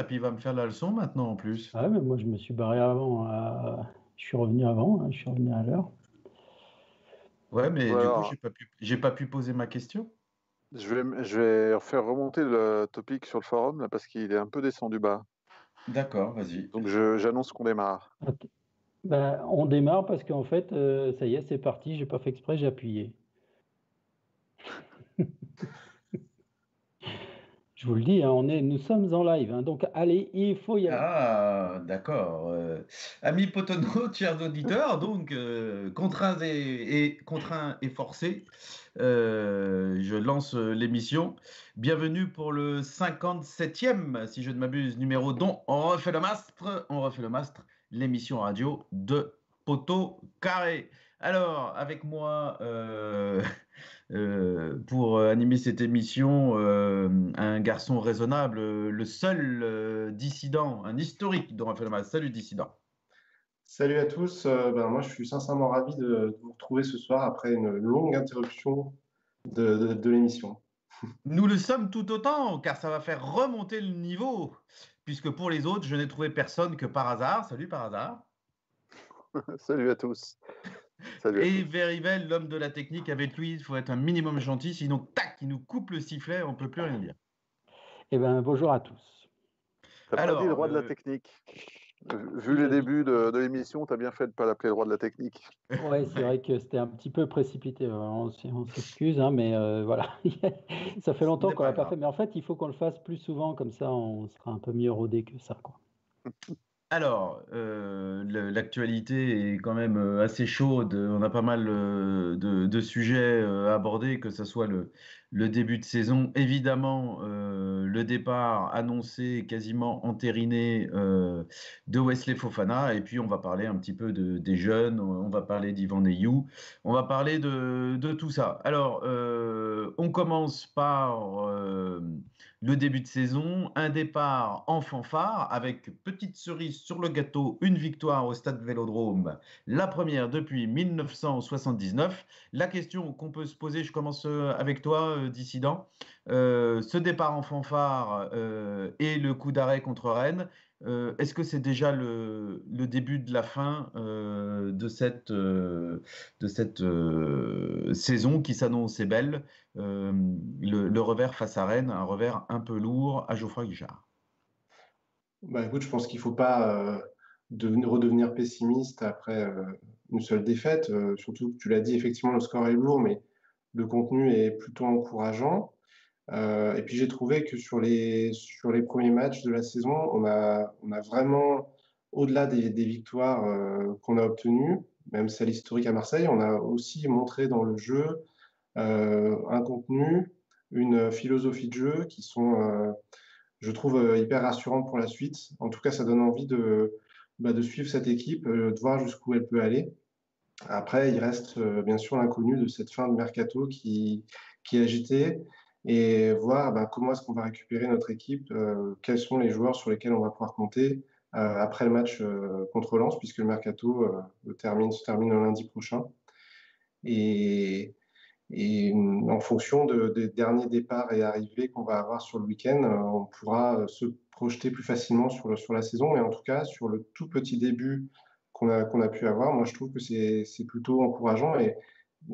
et puis il va me faire la leçon maintenant en plus. Ah, mais moi je me suis barré avant. Je suis revenu avant, hein, je suis revenu à l'heure. Ouais, mais du coup, j'ai pas pu, pas pu poser ma question. Je vais, je vais faire remonter le topic sur le forum là, parce qu'il est un peu descendu bas. D'accord, vas-y. Donc j'annonce qu'on démarre. Ben, on démarre parce qu'en fait, euh, ça y est, c'est parti. J'ai pas fait exprès, j'ai appuyé. Je vous le dis, hein, on est, nous sommes en live. hein, donc allez, il faut y aller. Ah, d'accord. Euh, amis Potono, chers auditeurs, donc euh, contraints et, contraints et forcés, euh, je lance euh, l'émission. Bienvenue pour le 57e, si je ne m'abuse, numéro dont on refait le mastre, on refait le mastre, l'émission radio de Poto Carré. Alors, avec moi, euh, euh, pour animer cette émission, euh, un garçon raisonnable, euh, le seul euh, dissident, un historique de Raphaël Mas. Salut dissident. Salut à tous. Euh, ben, moi, je suis sincèrement ravi de, de vous retrouver ce soir après une longue interruption de, de- de l'émission. Nous le sommes tout autant, car ça va faire remonter le niveau, puisque pour les autres, je n'ai trouvé personne que par hasard. Salut par hasard. Salut à tous. Et. Verivel, l'homme de la technique, avec lui, il faut être un minimum gentil, sinon, tac, il nous coupe le sifflet, on peut plus rien dire. Eh ben, bonjour à tous. T'as pas dit le roi de la euh, technique. Vu les débuts de, de l'émission, t'as bien fait de pas l'appeler le roi de la technique. Ouais, c'est vrai que c'était un petit peu précipité. euh, On, on s'excuse, hein, mais euh, voilà. ça fait longtemps qu'on pas l'a pas grave. fait. Mais en fait, il faut qu'on le fasse plus souvent, comme ça, on sera un peu mieux rodé que ça, quoi. Alors, euh, l'actualité est quand même euh, assez chaude. On a pas mal euh, de, de sujets euh, abordés, que ce soit le, le début de saison, évidemment euh, le départ annoncé, quasiment entériné euh, de Wesley Fofana, et puis on va parler un petit peu de, des jeunes, on va parler d'Ivan Neyou, on va parler de, de tout ça. Alors, euh, on commence par le début de saison, un départ en fanfare avec petite cerise sur le gâteau, une victoire au stade Vélodrome, la première depuis 1979. La question qu'on peut se poser, je commence avec toi, dissident, Euh, ce départ en fanfare euh, et le coup d'arrêt contre Rennes, euh, est-ce que c'est déjà le, début de la fin euh, de cette, euh, de cette euh, saison qui s'annonçait belle euh, le, le revers face à Rennes, un revers un peu lourd à Geoffroy Guichard? Bah, écoute, je pense qu'il ne faut pas euh, devenir- redevenir pessimiste après euh, une seule défaite. Euh, surtout que tu l'as dit, effectivement, le score est lourd, mais le contenu est plutôt encourageant. Euh, et puis j'ai trouvé que sur les, sur les premiers matchs de la saison, on a, on a vraiment, au-delà des, victoires euh, qu'on a obtenues, même celle historique à Marseille, on a aussi montré dans le jeu euh, un contenu, une philosophie de jeu qui sont, je trouve, hyper rassurantes pour la suite. En tout cas, ça donne envie de, bah, de suivre cette équipe, de voir jusqu'où elle peut aller. Après, il reste euh, bien sûr l'inconnu de cette fin de mercato qui, qui est agitée et voir bah, comment est-ce qu'on va récupérer notre équipe, euh, quels sont les joueurs sur lesquels on va pouvoir compter euh, après le match contre Lens, puisque le mercato se termine le lundi prochain. Et, en fonction de- des derniers départs et arrivées qu'on va avoir sur le week-end, on pourra se projeter plus facilement sur, le- sur la saison. Mais en tout cas, sur le tout petit début qu'on a, pu avoir, moi je trouve que c'est c'est plutôt encourageant et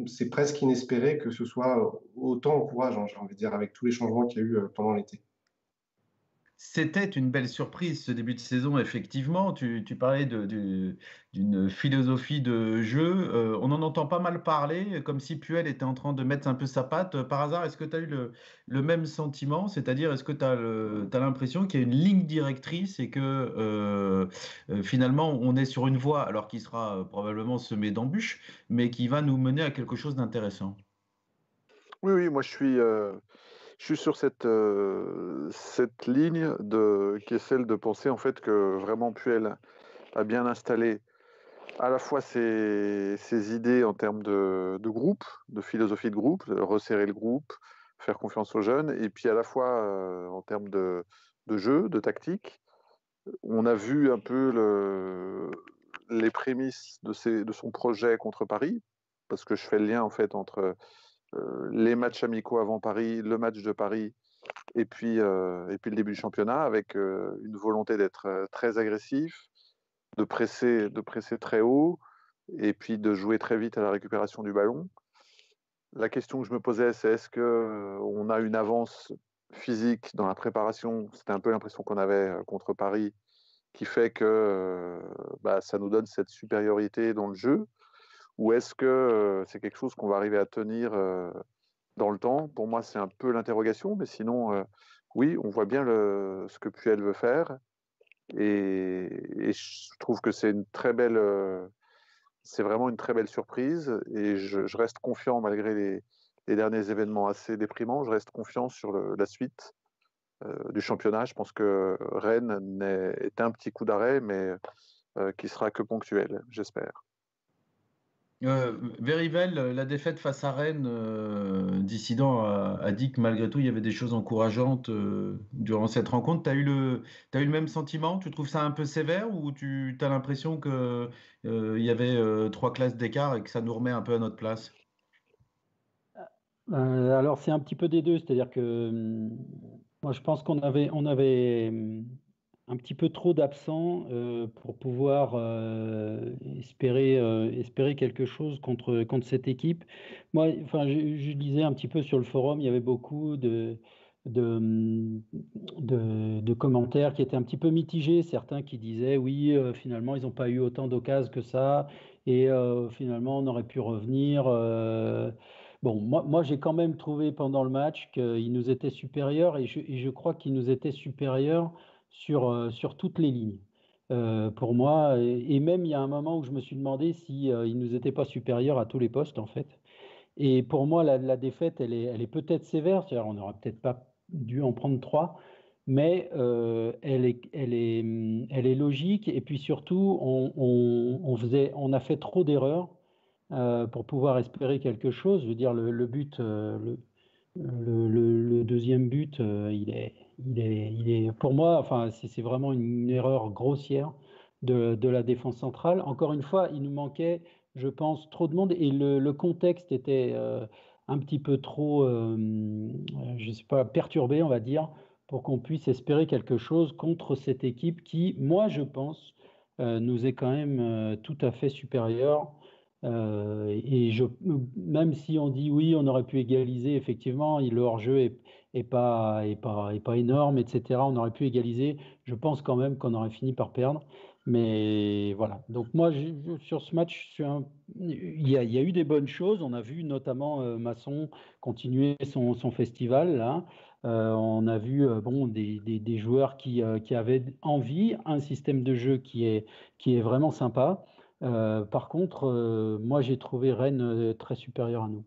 c'est presque inespéré que ce soit autant encourageant, j'ai envie de dire, avec tous les changements qu'il y a eu euh, pendant l'été. C'était une belle surprise ce début de saison, effectivement. Tu, tu parlais d'une philosophie de jeu. Euh, on en entend pas mal parler, comme si Puel était en train de mettre un peu sa patte. Par hasard, est-ce que tu as eu le, le même sentiment? C'est-à-dire, est-ce que tu as l'impression qu'il y a une ligne directrice et que euh, euh, finalement on est sur une voie, alors qui sera euh, probablement semée d'embûches, mais qui va nous mener à quelque chose d'intéressant? Oui, oui, moi je suis, euh, je suis sur cette, euh, cette ligne de, qui est celle de penser en fait que vraiment Puel a bien installé à la fois ses, ses idées en termes de, de groupe, de philosophie de groupe, resserrer le groupe, faire confiance aux jeunes, et puis à la fois euh, en termes de, de jeu, de tactique. On a vu un peu le, les prémices de, ses, de son projet contre Paris, parce que je fais le lien en fait entre les matchs amicaux avant Paris, le match de Paris Et puis, et puis le début du championnat avec une volonté d'être très agressif, de presser, de presser très haut et puis de jouer très vite à la récupération du ballon. La question que je me posais, c'est est-ce qu'on a une avance physique dans la préparation? C'était un peu l'impression qu'on avait contre Paris, qui fait que bah, ça nous donne cette supériorité dans le jeu Ou est-ce que c'est quelque chose qu'on va arriver à tenir dans le temps? Pour moi, c'est un peu l'interrogation, mais sinon, oui, on voit bien le, ce que Puel veut faire. Et, je trouve que c'est une très belle, c'est vraiment une très belle surprise. Et je, reste confiant malgré les, derniers événements assez déprimants. Je reste confiant sur la suite du championnat. Je pense que Rennes est, un petit coup d'arrêt, mais qui sera que ponctuel, j'espère. Euh, la défaite face à Rennes, euh, Dissident a, dit que malgré tout, il y avait des choses encourageantes euh, durant cette rencontre. Tu as, eu le, as eu le même sentiment? Tu trouves ça un peu sévère ou tu as l'impression qu'il euh, y avait trois classes d'écart et que ça nous remet un peu à notre place? Alors, c'est un petit peu des deux. C'est-à-dire que hum, moi, je pense qu'on avait, on avait hum, un petit peu trop d'absents euh, pour pouvoir euh, espérer, euh, espérer quelque chose contre, contre cette équipe. Moi, enfin, je, je, lisais un petit peu sur le forum, il y avait beaucoup de, de, de, commentaires qui étaient un petit peu mitigés. Certains qui disaient oui, finalement, ils n'ont pas eu autant d'occasions que ça, et finalement, on aurait pu revenir. Bon, moi, moi j'ai quand même trouvé pendant le match qu'ils nous étaient supérieurs, et je, et je crois qu'ils nous étaient supérieurs sur, euh, sur toutes les lignes. Euh, pour moi, et, même il y a un moment où je me suis demandé si euh, nous était pas supérieur à tous les postes en fait. Et pour moi, la, défaite, elle est, elle est peut-être sévère, c'est-à-dire on n'aurait peut-être pas dû en prendre trois, mais elle, est, elle, est, elle est logique. Et puis surtout, on, on, faisait, on a fait trop d'erreurs pour pouvoir espérer quelque chose. Je veux dire, le, but, le, le, deuxième but, il est, il est, pour moi, enfin, c'est vraiment une erreur grossière de, la défense centrale. Encore une fois, il nous manquait, je pense, trop de monde et le, contexte était euh, un petit peu trop, euh, je sais pas, perturbé, on va dire, pour qu'on puisse espérer quelque chose contre cette équipe qui, moi, je pense, euh, nous est quand même tout à fait supérieure. et même si on dit oui, on aurait pu égaliser, effectivement, le hors-jeu est, et pas, et pas, et pas énorme, etc. On aurait pu égaliser. Je pense quand même qu'on aurait fini par perdre. Mais voilà. Donc moi, sur ce match, il, y a, eu des bonnes choses. On a vu notamment euh, Masson continuer son, son festival. Là. Euh, on a vu euh, bon, des, des, des joueurs qui, qui, avaient envie, un système de jeu qui est, qui est vraiment sympa. par contre, moi, j'ai trouvé Rennes très supérieur à nous.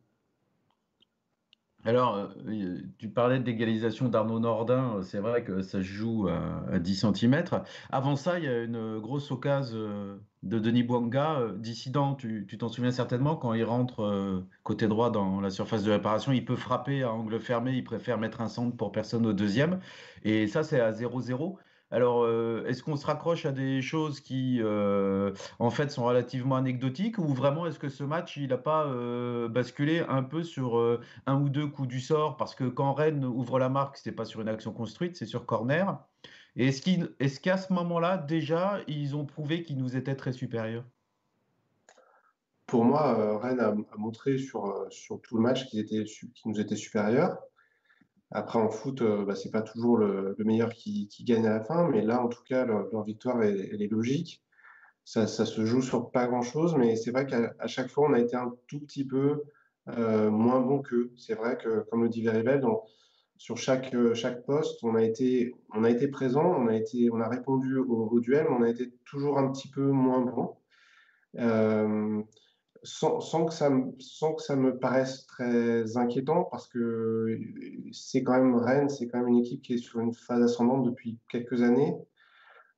Alors, euh, tu parlais d'égalisation d'Arnaud Nordin, euh, c'est vrai que ça se joue à, 10 cm. Avant ça, il y a une grosse occasion euh, de Denis Bouanga, dissident, tu t'en souviens certainement, quand il rentre côté droit dans la surface de réparation, il peut frapper à angle fermé, il préfère mettre un centre pour personne au deuxième. Et ça, c'est à 0-0. Alors, euh, est-ce qu'on se raccroche à des choses qui, euh, en fait, sont relativement anecdotiques ou vraiment est-ce que ce match, il n'a pas euh, basculé un peu sur un ou deux coups du sort? Parce que quand Rennes ouvre la marque, ce n'est pas sur une action construite, c'est sur corner. Et est-ce qu'à ce moment-là, déjà, ils ont prouvé qu'ils nous étaient très supérieurs? Pour moi, Rennes a, montré sur, sur tout le match qu'ils nous étaient supérieurs. Après, en foot, euh, bah, c'est pas toujours le, meilleur qui, gagne à la fin, mais là, en tout cas, leur, victoire, est logique. Ça, se joue sur pas grand-chose, mais c'est vrai qu'à chaque fois, on a été un tout petit peu euh, moins bon qu'eux. C'est vrai que, comme le dit Veribel, sur chaque, chaque poste, on a été, présent, on a, répondu au, duel, mais on a été toujours un petit peu moins bon. Euh, sans, que ça, me paraisse très inquiétant, parce que c'est quand même Rennes, c'est quand même une équipe qui est sur une phase ascendante depuis quelques années,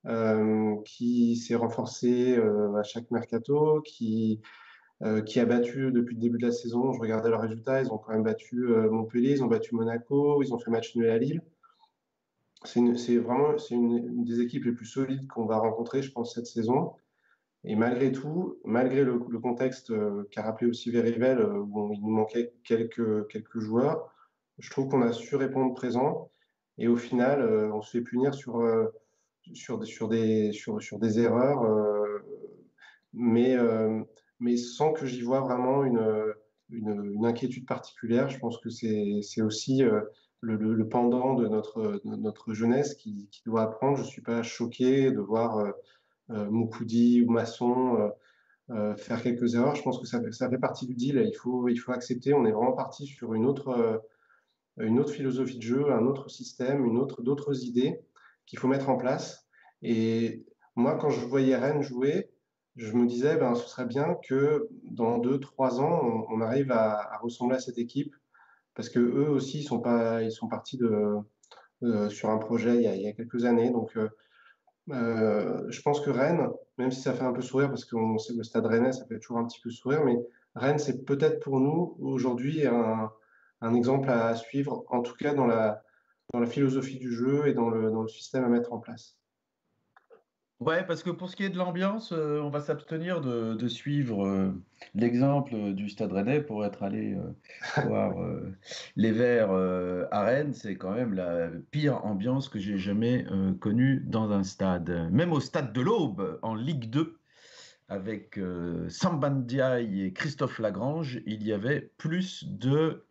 euh, qui s'est renforcée euh, à chaque mercato, qui, euh, qui a battu depuis le début de la saison, je regardais leurs résultats, ils ont quand même battu Montpellier, ils ont battu Monaco, ils ont fait match nul à Lille. C'est vraiment c'est une, des équipes les plus solides qu'on va rencontrer, je pense, cette saison. Et malgré tout, malgré le, contexte euh, qu'a rappelé aussi Verivel, euh, où il nous manquait quelques, quelques joueurs, je trouve qu'on a su répondre présent. Et au final, on se fait punir sur, sur, sur, des, sur, sur des erreurs, mais, mais sans que j'y vois vraiment une, une, inquiétude particulière. Je pense que c'est aussi le, le, pendant de notre, notre jeunesse qui, qui, doit apprendre. Je ne suis pas choqué de voir euh, ou Masson euh, faire quelques erreurs. Je pense que ça, fait partie du deal. Il faut, il faut accepter. On est vraiment parti sur une autre, euh, une autre philosophie de jeu, un autre système, une autre, d'autres idées qu'il faut mettre en place. Et moi, quand je voyais Rennes jouer, je me disais, ben, ce serait bien que dans deux, trois ans, on, arrive à, ressembler à cette équipe, parce que eux aussi, ils sont pas, ils sont partis de, euh, sur un projet il y a, quelques années. Donc, euh, je pense que Rennes, même si ça fait un peu sourire, parce que sait le stade rennais, ça fait toujours un petit peu sourire, mais Rennes, c'est peut-être pour nous aujourd'hui un, un, exemple à suivre, en tout cas dans la, dans la philosophie du jeu et dans le, dans le système à mettre en place. Ouais, parce que pour ce qui est de l'ambiance, euh, on va s'abstenir de, de, suivre euh, l'exemple du Stade Rennais pour être allé euh, voir les Verts à Rennes. C'est quand même la pire ambiance que j'ai jamais connue dans un stade. Même au Stade de l'Aube, en Ligue 2, avec Sambandiaï et Christophe Lagrange, il y avait plus de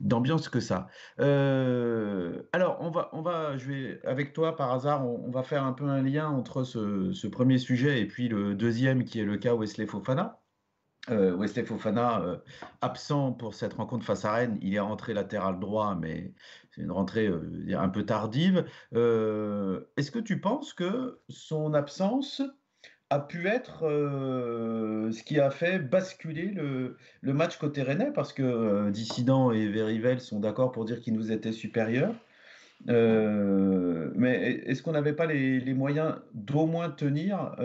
d'ambiance que ça. Euh, alors, on va, on va, je vais, avec toi, par hasard, on, va faire un peu un lien entre ce, premier sujet et puis le deuxième qui est le cas Wesley Fofana. Euh, Wesley Fofana, euh, absent pour cette rencontre face à Rennes, il est rentré latéral droit, mais c'est une rentrée un peu tardive. Est-ce que tu penses que son absence a pu être euh, ce qui a fait basculer le, match côté rennais, parce que euh, Dissident et Verivel sont d'accord pour dire qu'ils nous étaient supérieurs. Euh, mais est-ce qu'on n'avait pas les, les moyens d'au moins tenir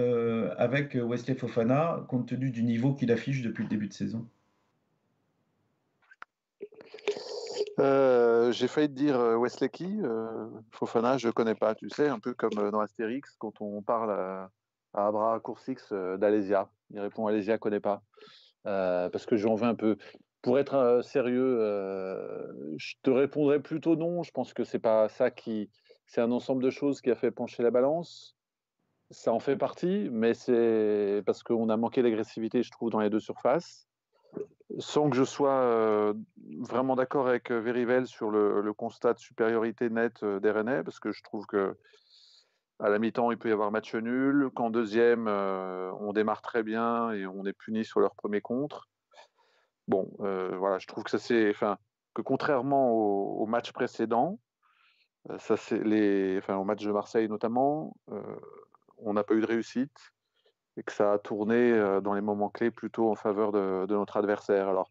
avec Wesley Fofana, compte tenu du niveau qu'il affiche depuis le début de saison? J'ai failli te dire Wesley qui? Fofana, je ne connais pas, tu sais, un peu comme dans Astérix, quand on parle à à Abra Coursix euh, d'Alésia. Il répond Alésia connaît pas. Euh, parce que j'en veux un peu. Pour être euh, sérieux, je te répondrais plutôt non. Je pense que c'est pas ça qui. C'est un ensemble de choses qui a fait pencher la balance. Ça en fait partie, mais c'est parce qu'on a manqué d'agressivité, je trouve, dans les deux surfaces. Sans que je sois vraiment d'accord avec Verivel sur le, le, constat de supériorité nette des Rennais, parce que je trouve que à la mi-temps, il peut y avoir match nul. Qu'en deuxième, euh, on démarre très bien et on est puni sur leur premier contre. Bon, euh, voilà, je trouve que ça c'est, enfin, que contrairement au, match précédent, euh, ça c'est les, enfin, au match de Marseille notamment, on n'a pas eu de réussite et que ça a tourné dans les moments clés plutôt en faveur de, de notre adversaire. Alors,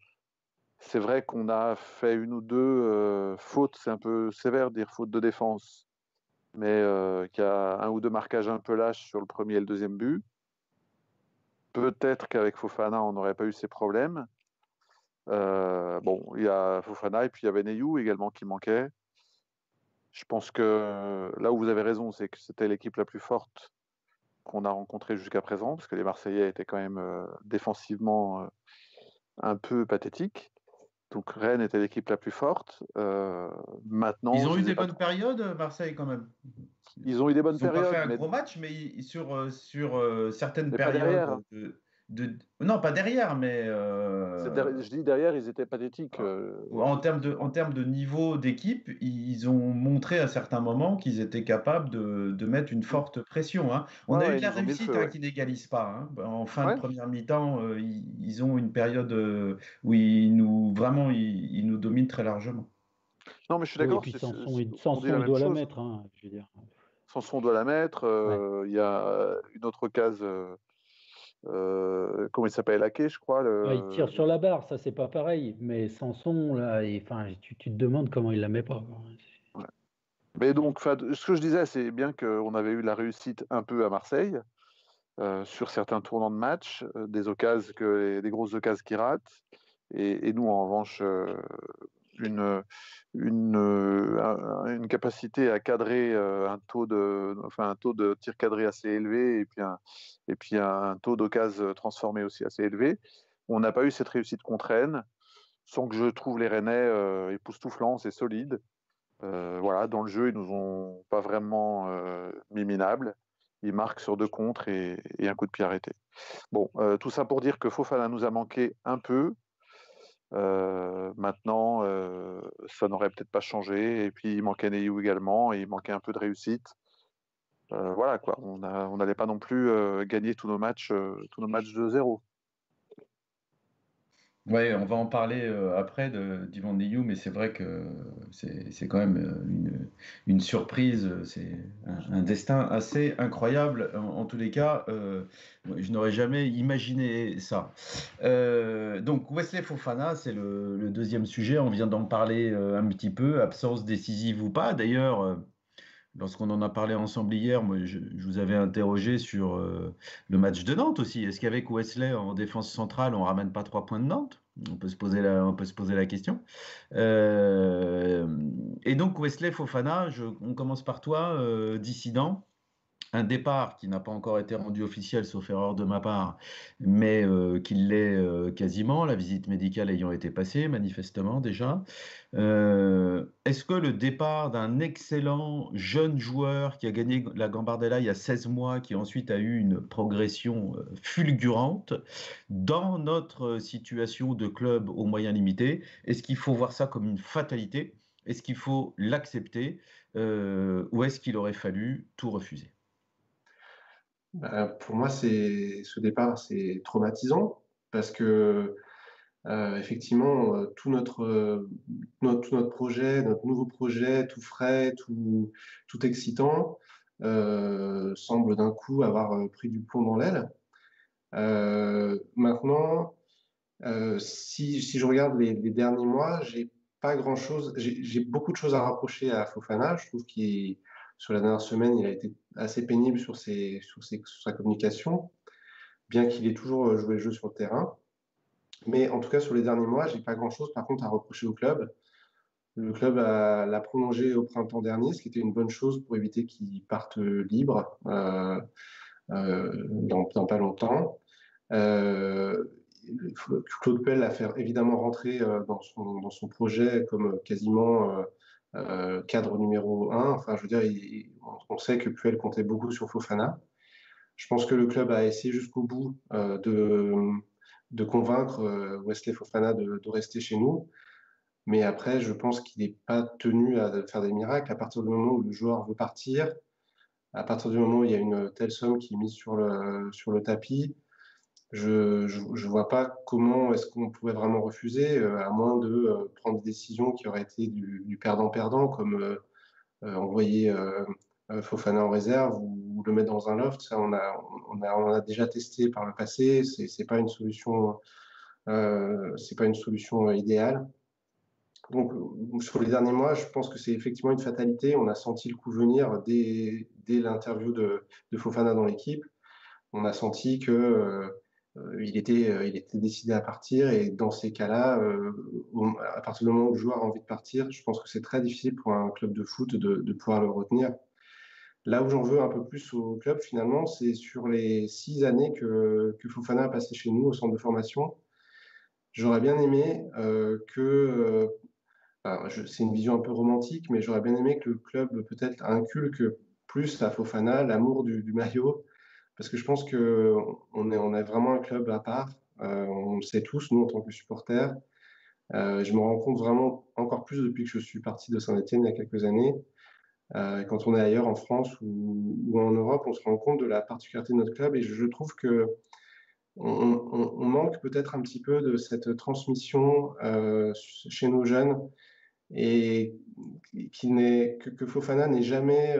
c'est vrai qu'on a fait une ou deux fautes, c'est un peu sévère de dire faute de défense mais euh, qui a un ou deux marquages un peu lâches sur le premier et le deuxième but. Peut-être qu'avec Fofana, on n'aurait pas eu ces problèmes. Euh, bon, il y a Fofana et puis il y avait Neyou également qui manquait. Je pense que là où vous avez raison, c'est que c'était l'équipe la plus forte qu'on a rencontrée jusqu'à présent, parce que les Marseillais étaient quand même euh, défensivement un peu pathétiques. Donc Rennes était l'équipe la plus forte. Euh, maintenant, ils ont eu des bonnes périodes, Marseille quand même. Ils ont eu des bonnes périodes. Ils n'ont pas fait un gros match, mais sur euh, sur euh, certaines périodes. Non, pas derrière, mais. Euh, je dis derrière, ils étaient pathétiques. Euh. En termes de, en termes de niveau d'équipe, ils ont montré à certains moments qu'ils étaient capables de, de, mettre une forte pression. Hein. On a eu de la réussite hein, qui n'égalise pas. Hein. En fin de première mi-temps, euh, ils, ont une période où ils nous, vraiment, ils, nous dominent très largement. Non, mais je suis d'accord. Oui, Sanson, il doit la mettre. je veux dire. Sanson doit la mettre. Il y a une autre case euh, comment il s'appelle Ake, je crois. il tire sur la barre, ça c'est pas pareil. Mais Sanson, là, enfin, tu, te demandes comment il la met pas. Mais donc, ce que je disais, c'est bien qu'on avait eu la réussite un peu à Marseille euh, sur certains tournants de match, euh, des occasions que des grosses occasions qui ratent, et, nous en revanche une, une, une, capacité à cadrer un taux de, enfin un taux de tir cadré assez élevé et puis un, et puis un taux d'occasion transformé aussi assez élevé. On n'a pas eu cette réussite contre Rennes. sans que je trouve les Rennais époustouflants, c'est solide. voilà, dans le jeu, ils nous ont pas vraiment mis minables. Ils marquent sur deux contres et, un coup de pied arrêté. Bon, tout ça pour dire que Fofana nous a manqué un peu. Maintenant, ça n'aurait peut-être pas changé. Et puis, il manquait Neyou également. Et il manquait un peu de réussite. voilà, quoi. On n'allait pas non plus gagner tous nos matchs, tous nos matchs de zéro. Ouais, on va en parler euh, après de d'Ivan Neyou, mais c'est vrai que c'est quand même euh, une, une surprise, c'est un, destin assez incroyable. En, tous les cas, euh, je n'aurais jamais imaginé ça. donc Wesley Fofana, c'est le, deuxième sujet. On vient d'en parler un petit peu, absence décisive ou pas. D'ailleurs. Lorsqu'on en a parlé ensemble hier, je, vous avais interrogé sur le match de Nantes aussi. Est-ce qu'avec Wesley en défense centrale, on ramène pas trois points de Nantes? On peut se poser la, on peut se poser la question. Euh, et donc Wesley Fofana, on commence par toi, euh, dissident un départ qui n'a pas encore été rendu officiel, sauf erreur de ma part, mais euh, qui l'est euh, quasiment, la visite médicale ayant été passée, manifestement déjà. Euh, est-ce que le départ d'un excellent jeune joueur qui a gagné la Gambardella il y a 16 mois, qui ensuite a eu une progression fulgurante, dans notre situation de club aux moyens limités, est-ce qu'il faut voir ça comme une fatalité? Est-ce qu'il faut l'accepter? Ou est-ce qu'il aurait fallu tout refuser? Bah, pour moi, ce départ, c'est traumatisant parce que euh, effectivement, euh, tout notre, euh, tout notre projet, notre nouveau projet, tout frais, tout, excitant, semble d'un coup avoir pris du plomb dans l'aile. maintenant, si, si, je regarde les, les derniers mois, j'ai pas grand chose, j'ai beaucoup de choses à rapprocher à Fofana. Je trouve qu'il sur la dernière semaine, il a été assez pénible sur, sa communication, bien qu'il ait toujours euh, joué le jeu sur le terrain. Mais en tout cas, sur les derniers mois, j'ai pas grand-chose par contre à reprocher au club. Le club l'a prolongé au printemps dernier, ce qui était une bonne chose pour éviter qu'il parte libre euh, euh, dans, pas longtemps. Claude Pell l'a fait évidemment rentrer dans dans, son, projet comme quasiment euh, cadre numéro 1. Enfin, je veux dire, on sait que Puel comptait beaucoup sur Fofana. Je pense que le club a essayé jusqu'au bout euh, de, convaincre euh, Wesley Fofana de, rester chez nous. Mais après, je pense qu'il n'est pas tenu à faire des miracles. À partir du moment où le joueur veut partir, à partir du moment où il y a une telle somme qui est mise sur le tapis, je ne vois pas comment est-ce qu'on pouvait vraiment refuser, euh, à moins de euh, prendre des décisions qui auraient été du perdant-perdant, comme euh, envoyer Fofana en réserve ou, le mettre dans un loft. Ça, on a, déjà testé par le passé. C'est n'est pas une solution, pas une solution idéale. Donc, sur les derniers mois, je pense que c'est effectivement une fatalité. On a senti le coup venir dès, l'interview de, Fofana dans l'équipe. On a senti que il, était, euh, il était décidé à partir. Et dans ces cas-là, euh, à partir du moment où le joueur a envie de partir, je pense que c'est très difficile pour un club de foot de, pouvoir le retenir. Là où j'en veux un peu plus au club, finalement, c'est sur les six années que, que, Fofana a passé chez nous au centre de formation. J'aurais bien aimé que, c'est une vision un peu romantique, mais j'aurais bien aimé que le club peut-être inculque plus à Fofana l'amour du, du maillot, parce que je pense qu'on est, on est vraiment un club à part. Euh, on le sait tous, nous, en tant que supporters. Euh, je me rends compte vraiment encore plus depuis que je suis parti de Saint-Etienne il y a quelques années. Euh, quand on est ailleurs en France ou, en Europe, on se rend compte de la particularité de notre club et je, trouve que on, manque peut-être un petit peu de cette transmission chez nos jeunes et qui n'est que, que, Fofana n'est jamais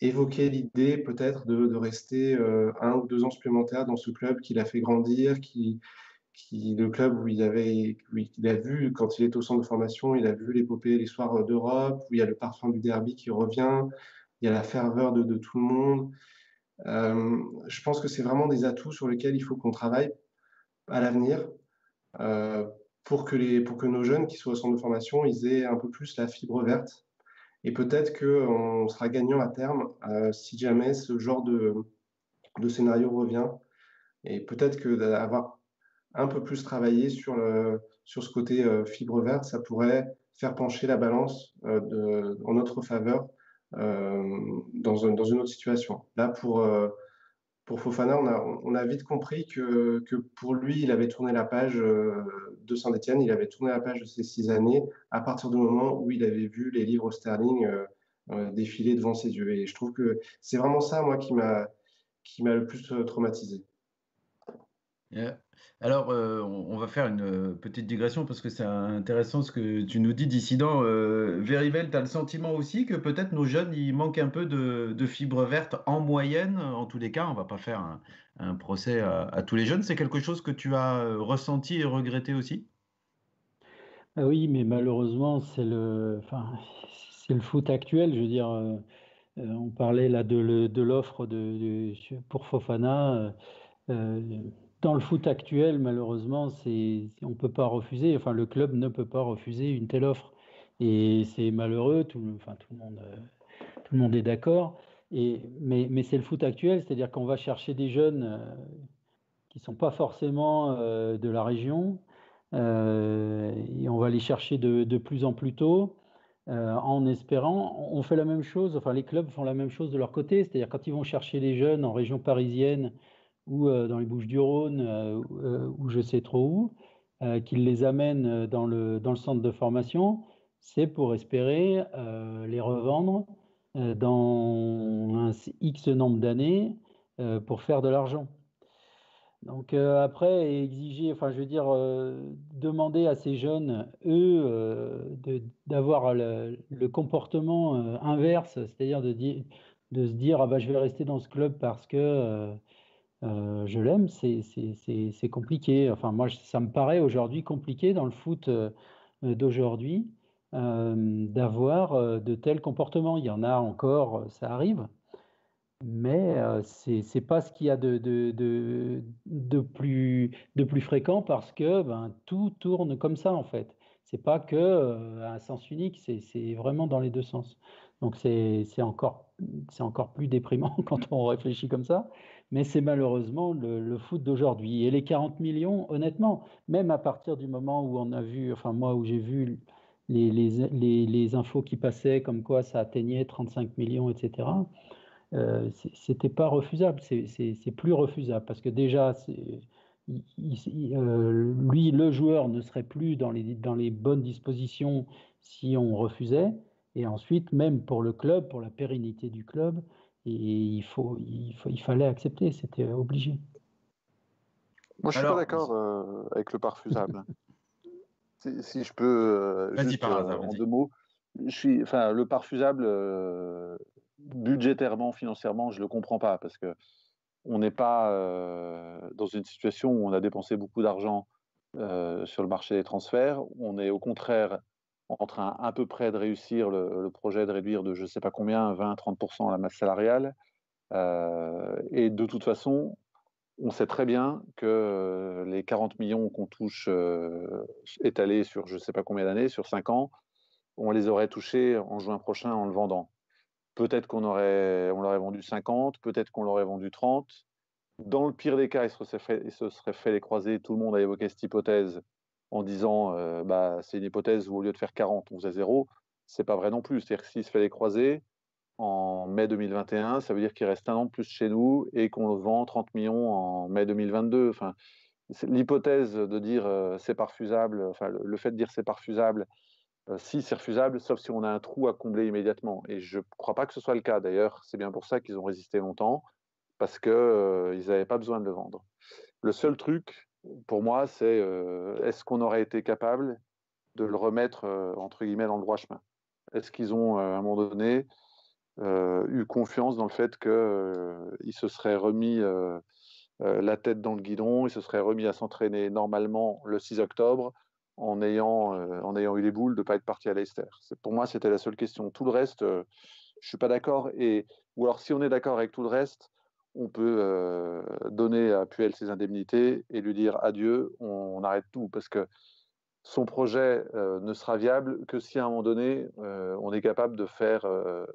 évoquer l'idée peut-être de, rester euh, un ou deux ans supplémentaires dans ce club qui l'a fait grandir, qui, le club où il, a vu, quand il est au centre de formation, il a vu l'épopée, l'histoire d'Europe, où il y a le parfum du derby qui revient, il y a la ferveur de, tout le monde. Euh, je pense que c'est vraiment des atouts sur lesquels il faut qu'on travaille à l'avenir euh, pour, que pour que nos jeunes qui sont au centre de formation, ils aient un peu plus la fibre verte et peut-être qu'on sera gagnant à terme euh, si jamais ce genre de, scénario revient. Et peut-être que d'avoir un peu plus travailler sur, sur ce côté fibre verte, ça pourrait faire pencher la balance de, en notre faveur dans, dans, une autre situation. Là, pour, pour Fofana, on a, vite compris que, pour lui, il avait tourné la page de Saint-Etienne, il avait tourné la page de ces six années à partir du moment où il avait vu les livres Sterling défiler devant ses yeux. Et je trouve que c'est vraiment ça, moi, qui m'a le plus traumatisé. Alors, euh, on, va faire une euh, petite digression parce que c'est intéressant ce que tu nous dis, dissident. Euh, Verivel, tu as le sentiment aussi que peut-être nos jeunes, il manque un peu de, fibre verte en moyenne? En tous les cas, on va pas faire un, procès à, tous les jeunes. C'est quelque chose que tu as ressenti et regretté aussi? Ah Oui, mais malheureusement, c'est le, foot actuel. Je veux dire, on parlait là de, l'offre pour Fofana dans le foot actuel, malheureusement, c'est, on peut pas refuser, enfin le club ne peut pas refuser une telle offre. Et c'est malheureux, tout, le, monde, euh, monde est d'accord. Mais, c'est le foot actuel, c'est-à-dire qu'on va chercher des jeunes euh, qui ne sont pas forcément euh, de la région, et on va les chercher de, de plus en plus tôt. en espérant, on fait la même chose, enfin les clubs font la même chose de leur côté, c'est-à-dire quand ils vont chercher les jeunes en région parisienne ou euh, dans les Bouches-du-Rhône euh, euh, ou je sais trop où, qu'ils les amènent dans le, dans le centre de formation, c'est pour espérer les revendre dans un X nombre d'années pour faire de l'argent. Donc après, exiger, enfin je veux dire, demander à ces jeunes, eux, d'avoir le, le, comportement inverse, c'est-à-dire de, de, se dire, ah bah, je vais rester dans ce club parce que euh, je l'aime, c'est compliqué. Enfin, moi, ça me paraît aujourd'hui compliqué dans le foot euh, d'aujourd'hui euh, d'avoir de tels comportements. Il y en a encore, ça arrive, mais c'est n'est pas ce qu'il y a de, de, de, plus, de plus fréquent parce que ben, tout tourne comme ça en fait. C'est pas que un sens unique, c'est vraiment dans les deux sens. Donc c'est encore, encore plus déprimant quand on réfléchit comme ça mais c'est malheureusement le, foot d'aujourd'hui. Et les 40 millions, honnêtement, même à partir du moment où on a vu, enfin moi où j'ai vu les, infos qui passaient comme quoi ça atteignait 35 millions, etc., euh, c'était pas refusable, c'est plus refusable parce que déjà, euh, lui, le joueur ne serait plus dans les bonnes dispositions si on refusait. Et ensuite, même pour le club, pour la pérennité du club, et il, faut, il, faut, il fallait accepter, c'était obligé. Moi, je suis pas d'accord euh, avec le parfusable. si, si, je peux, euh, juste, euh, en deux mots, je suis, enfin, le parfusable, budgétairement, financièrement, je le comprends pas parce que on n'est pas dans une situation où on a dépensé beaucoup d'argent sur le marché des transferts. On est au contraire en train à peu près de réussir le, projet de réduire de je ne sais pas combien, 20-30% la masse salariale. Euh, et de toute façon, on sait très bien que euh, les 40 millions qu'on touche euh, étalés sur je ne sais pas combien d'années, sur 5 ans, on les aurait touchés en juin prochain en le vendant. Peut-être qu'on aurait, on l'aurait vendu 50, peut-être qu'on l'aurait vendu 30. Dans le pire des cas, il se, serait fait, il se serait fait les croiser. Tout le monde a évoqué cette hypothèse en disant euh, bah, c'est une hypothèse où au lieu de faire 40, on faisait 0, c'est pas vrai non plus. C'est-à-dire que s'il se fait les croiser en mai 2021, ça veut dire qu'il reste un an plus chez nous et qu'on vend 30 millions en mai 2022. Enfin, l'hypothèse de dire euh, c'est pas refusable, enfin, le, fait de dire c'est pas refusable, euh, si c'est refusable, sauf si on a un trou à combler immédiatement. Et je ne crois pas que ce soit le cas. D'ailleurs, c'est bien pour ça qu'ils ont résisté longtemps, parce qu'ils n'avaient pas besoin de le vendre. Le seul truc, pour moi, c'est euh, est-ce qu'on aurait été capable de le remettre, euh, entre guillemets, dans le droit chemin? Est-ce qu'ils ont, euh, à un moment donné, eu confiance dans le fait qu'il se serait remis la tête dans le guidon, il se serait remis à s'entraîner normalement le 6 octobre en ayant, en ayant eu les boules de ne pas être parti à Leicester? Pour moi, c'était la seule question. Tout le reste, je ne suis pas d'accord. Ou alors, si on est d'accord avec tout le reste, on peut donner à Puel ses indemnités et lui dire adieu, on, arrête tout, parce que son projet ne sera viable que si à un moment donné, on est capable de faire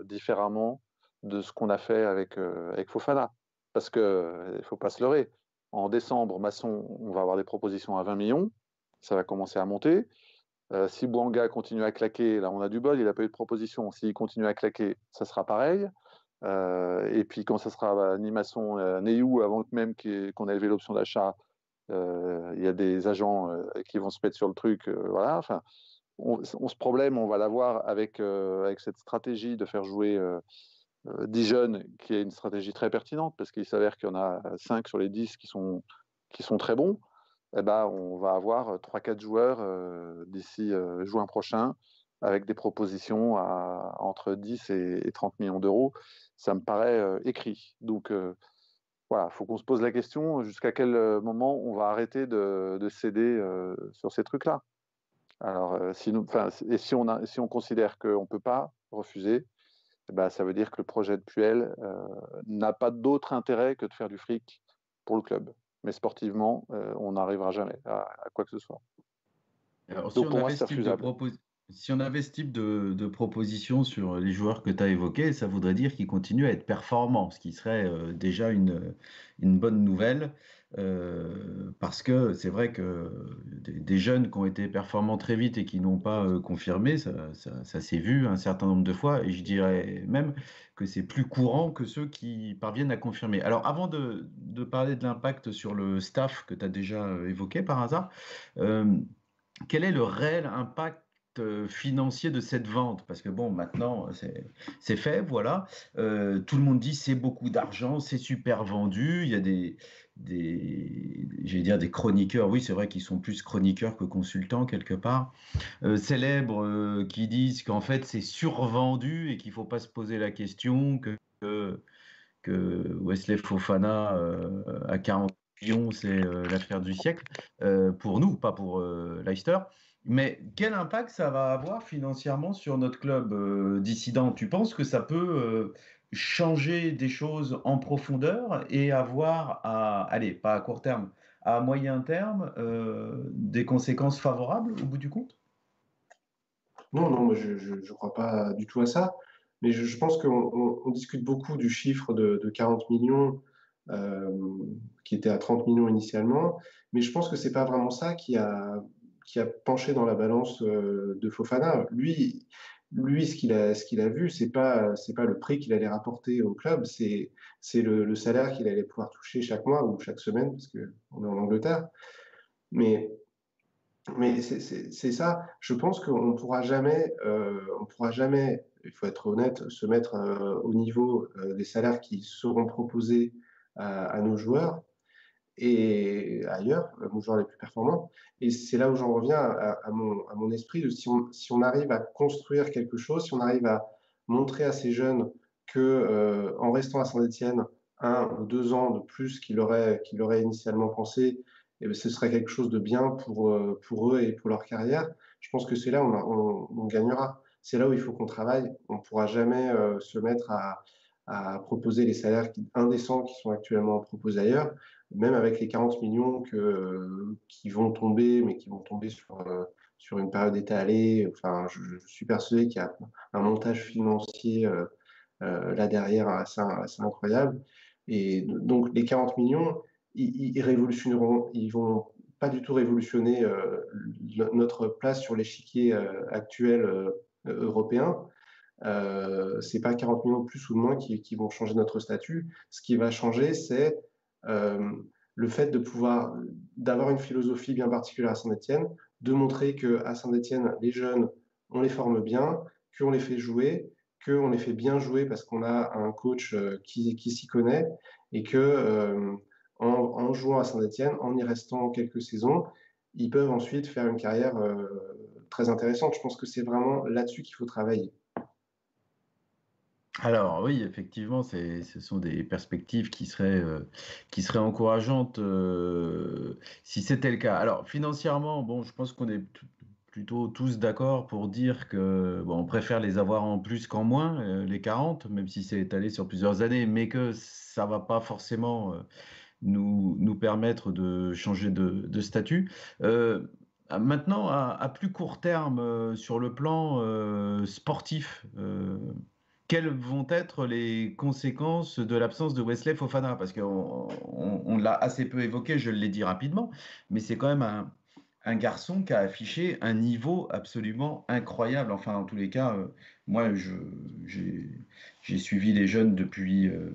différemment de ce qu'on a fait avec, Fofana. Parce qu'il ne faut pas se leurrer. En décembre, Masson, on va avoir des propositions à 20 millions. Ça va commencer à monter. Si Bouanga continue à claquer, là on a du bol, il n'a pas eu de proposition. S'il continue à claquer, ça sera pareil. Euh, et puis quand ça sera euh, Neyou, avant même qu'on ait levé l'option d'achat, il y a des agents qui vont se mettre sur le truc. Enfin, on, ce problème, on va l'avoir avec, cette stratégie de faire jouer 10 jeunes, qui est une stratégie très pertinente, parce qu'il s'avère qu'il y en a 5 sur les 10 qui sont, qui sont très bons eh ben, on va avoir 3-4 joueurs d'ici juin prochain avec des propositions à entre 10 et, 30 millions d'euros. Ça me paraît écrit. Donc voilà, il faut qu'on se pose la question jusqu'à quel moment on va arrêter de, céder sur ces trucs-là? Alors, si nous, et si on, a, si on considère qu'on ne peut pas refuser, eh ben, ça veut dire que le projet de Puel n'a pas d'autre intérêt que de faire du fric pour le club mais sportivement, euh, on n'arrivera jamais à, quoi que ce soit. si, on avait ce type de, proposition sur les joueurs que tu as évoqués, ça voudrait dire qu'ils continuent à être performants, ce qui serait euh, déjà une, une bonne nouvelle. Euh, parce que c'est vrai que des, jeunes qui ont été performants très vite et qui n'ont pas euh, confirmé, ça, s'est vu un certain nombre de fois, et je dirais même que c'est plus courant que ceux qui parviennent à confirmer. Alors avant de, parler de l'impact sur le staff que tu as déjà évoqué par hasard, quel est le réel impact financier de cette vente Parce que bon, maintenant, c'est fait, voilà. tout le monde dit c'est beaucoup d'argent, c'est super vendu. Il y a des, des, dire des chroniqueurs, oui, c'est vrai qu'ils sont plus chroniqueurs que consultants quelque part, euh, célèbres euh, qui disent qu'en fait c'est survendu et qu'il faut pas se poser la question que, que, Wesley Fofana euh, à 40 millions, c'est l'affaire du siècle, pour nous, pas pour Leicester. Mais quel impact ça va avoir financièrement sur notre club dissident? Tu penses que ça peut changer des choses en profondeur et avoir, à, allez, pas à court terme, à moyen terme, euh, des conséquences favorables au bout du compte? Non, non, je ne crois pas du tout à ça. Mais je, pense qu'on discute beaucoup du chiffre de, 40 millions, euh, qui était à 30 millions initialement. Mais je pense que c'est pas vraiment ça qui a, qui a penché dans la balance euh, de Fofana. Lui, lui, ce qu'il a, ce qu'il a vu, c'est pas, c'est pas le prix qu'il allait rapporter au club, c'est, c'est le, salaire qu'il allait pouvoir toucher chaque mois ou chaque semaine, parce qu'on est en Angleterre. Mais, mais c'est, ça. Je pense qu'on ne pourra jamais, euh, on pourra jamais, il faut être honnête, se mettre euh, au niveau des salaires qui seront proposés à nos joueurs et ailleurs, nos joueurs les plus performants. Et c'est là où j'en reviens à, mon, à, mon, esprit de si on, si on, arrive à construire quelque chose, si on arrive à montrer à ces jeunes que euh, en restant à Saint-Etienne un ou deux ans de plus qu'ils auraient, qu'il aurait initialement pensé, eh ce serait quelque chose de bien pour, euh, pour eux et pour leur carrière. Je pense que c'est là où on, on, gagnera. C'est là où il faut qu'on travaille. On ne pourra jamais euh, se mettre à, à proposer les salaires indécents qui sont actuellement proposés ailleurs même avec les 40 millions qui vont tomber, mais qui vont tomber sur, euh, sur une période étalée, enfin, je, suis persuadé qu'il y a un montage financier euh, euh, là derrière assez, incroyable. Et donc, les 40 millions, ils, ils révolutionneront, ils vont pas du tout révolutionner notre place sur l'échiquier actuel européen. Euh, c'est pas 40 millions de plus ou de moins qui, vont changer notre statut. Ce qui va changer, c'est euh, le fait de pouvoir, d'avoir une philosophie bien particulière à Saint-Etienne, de montrer qu'à Saint-Etienne, les jeunes, on les forme bien, qu'on les fait jouer, qu'on les fait bien jouer parce qu'on a un coach euh, qui, s'y connaît et que euh, en, jouant à Saint-Etienne, en y restant quelques saisons, ils peuvent ensuite faire une carrière très intéressante. Je pense que c'est vraiment là-dessus qu'il faut travailler. Alors oui, effectivement, ce sont des perspectives qui seraient, euh, qui seraient encourageantes euh, si c'était le cas. Alors financièrement, bon, je pense qu'on est plutôt tous d'accord pour dire que bon, on préfère les avoir en plus qu'en moins, euh, les 40, même si c'est étalé sur plusieurs années, mais que ça va pas forcément nous, nous permettre de changer de, statut. maintenant, à plus court terme, sur le plan sportif, quelles vont être les conséquences de l'absence de Wesley Fofana? Parce qu'on on, l'a assez peu évoqué, je l'ai dit rapidement, mais c'est quand même un, garçon qui a affiché un niveau absolument incroyable. Enfin, en tous les cas, euh, moi, j'ai suivi les jeunes depuis, euh,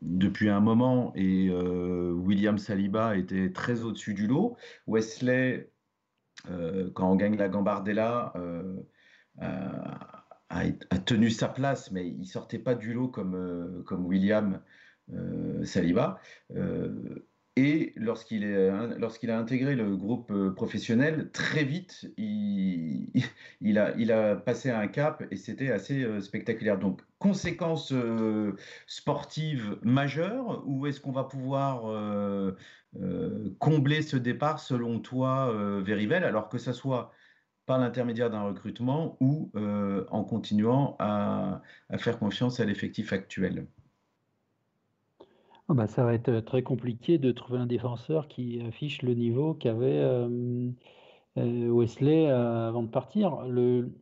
depuis un moment et euh, William Saliba était très au-dessus du lot. Wesley, quand on gagne la Gambardella, a, tenu sa place, mais il sortait pas du lot comme, euh, comme William euh, Saliba. Euh, et lorsqu'il lorsqu'il a intégré le groupe professionnel, très vite, il, il, a, il a passé un cap et c'était assez spectaculaire. Donc, conséquences sportives majeures, ou est-ce qu'on va pouvoir combler ce départ selon toi, Verivel, alors que ça soit par l'intermédiaire d'un recrutement ou euh, en continuant à, faire confiance à l'effectif actuel bah, Ça va être très compliqué de trouver un défenseur qui affiche le niveau qu'avait euh, euh, Wesley avant de partir. Le,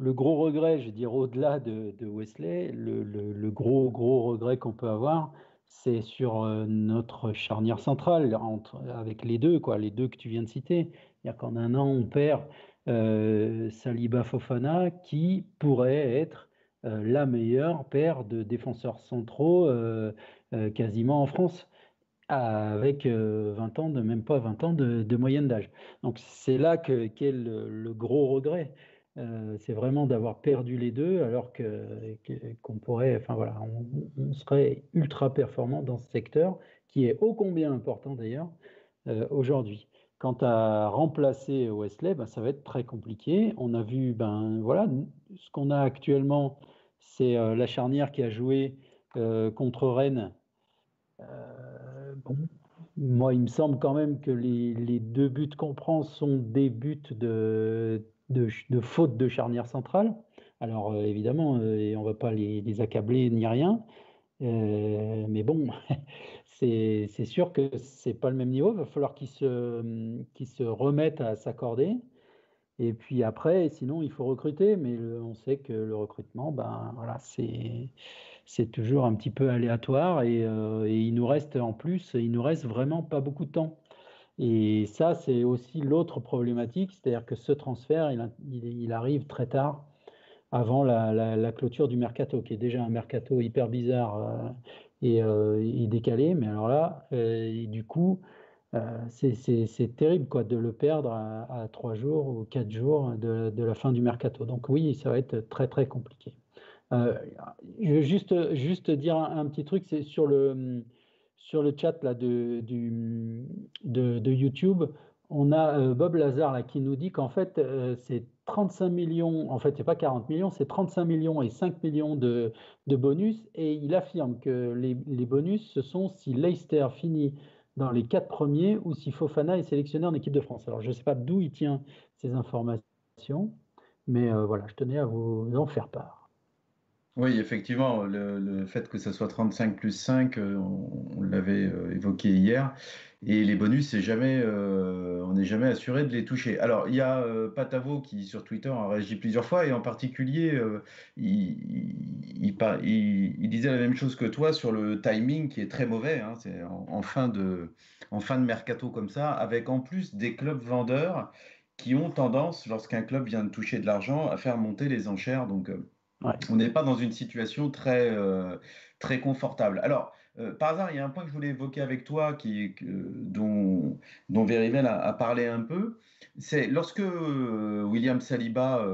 gros regret, je veux dire, au-delà de, Wesley, le, gros, gros regret qu'on peut avoir, c'est sur notre charnière centrale entre, avec les deux, quoi, les deux que tu viens de citer. C'est-à-dire qu'en un an, on perd euh, Saliba Fofana, qui pourrait être euh, la meilleure paire de défenseurs centraux euh, quasiment en France avec 20 ans, de même pas 20 ans de, moyenne d'âge. Donc c'est là que qu'est le, gros regret. c'est vraiment d'avoir perdu les deux, alors que qu'on pourrait, enfin voilà, on, serait ultra performant dans ce secteur qui est ô combien important d'ailleurs aujourd'hui. Quant à remplacer Wesley, ben, ça va être très compliqué. On a vu, ben voilà, ce qu'on a actuellement, c'est euh, la charnière qui a joué euh, contre Rennes. Euh, moi, il me semble quand même que les, deux buts qu'on prend sont des buts de, faute de charnière centrale. Alors évidemment, on ne va pas les, accabler ni rien. mais bon, c'est sûr que c'est pas le même niveau. Il va falloir qu'ils se, se remettent à s'accorder. Et puis après, sinon, il faut recruter. Mais on sait que le recrutement, ben, voilà, c'est toujours un petit peu aléatoire. Et, euh, et, il nous reste en plus, il nous reste vraiment pas beaucoup de temps. Et ça, c'est aussi l'autre problématique. C'est-à-dire que ce transfert, il, il, arrive très tard avant la, la, clôture du mercato, qui est déjà un mercato hyper bizarre. Euh, et, euh, décalé. Mais alors là, euh, du coup, euh, c'est terrible quoi, de le perdre à, trois jours ou quatre jours de, la fin du mercato. Donc oui, ça va être très très compliqué. Euh, je veux juste, juste dire un, petit truc, c'est sur le, sur le chat là, de, du, de YouTube, on a Bob Lazare là, qui nous dit qu'en fait, c'est 35 millions, en fait, c'est pas 40 millions, c'est 35 millions et 5 millions de, bonus. Et il affirme que les, bonus, ce sont si Leicester finit dans les quatre premiers ou si Fofana est sélectionné en équipe de France. Alors, je ne sais pas d'où il tient ces informations, mais euh, voilà, je tenais à vous en faire part. Oui, effectivement, le, fait que ce soit 35 plus 5, euh, on, l'avait euh, évoqué hier. Et les bonus, c'est jamais, euh, on n'est jamais assuré de les toucher. Alors, il y a Patavo qui, sur Twitter, a réagi plusieurs fois, et en particulier, il, disait la même chose que toi sur le timing qui est très mauvais. Hein. c'est en, fin de, en fin de mercato comme ça, avec en plus des clubs vendeurs qui ont tendance, lorsqu'un club vient de toucher de l'argent, à faire monter les enchères. Donc, on n'est pas dans une situation très, euh, très confortable. Alors, euh, par hasard, il y a un point que je voulais évoquer avec toi dont, dont a, parlé un peu. C'est lorsque euh, William Saliba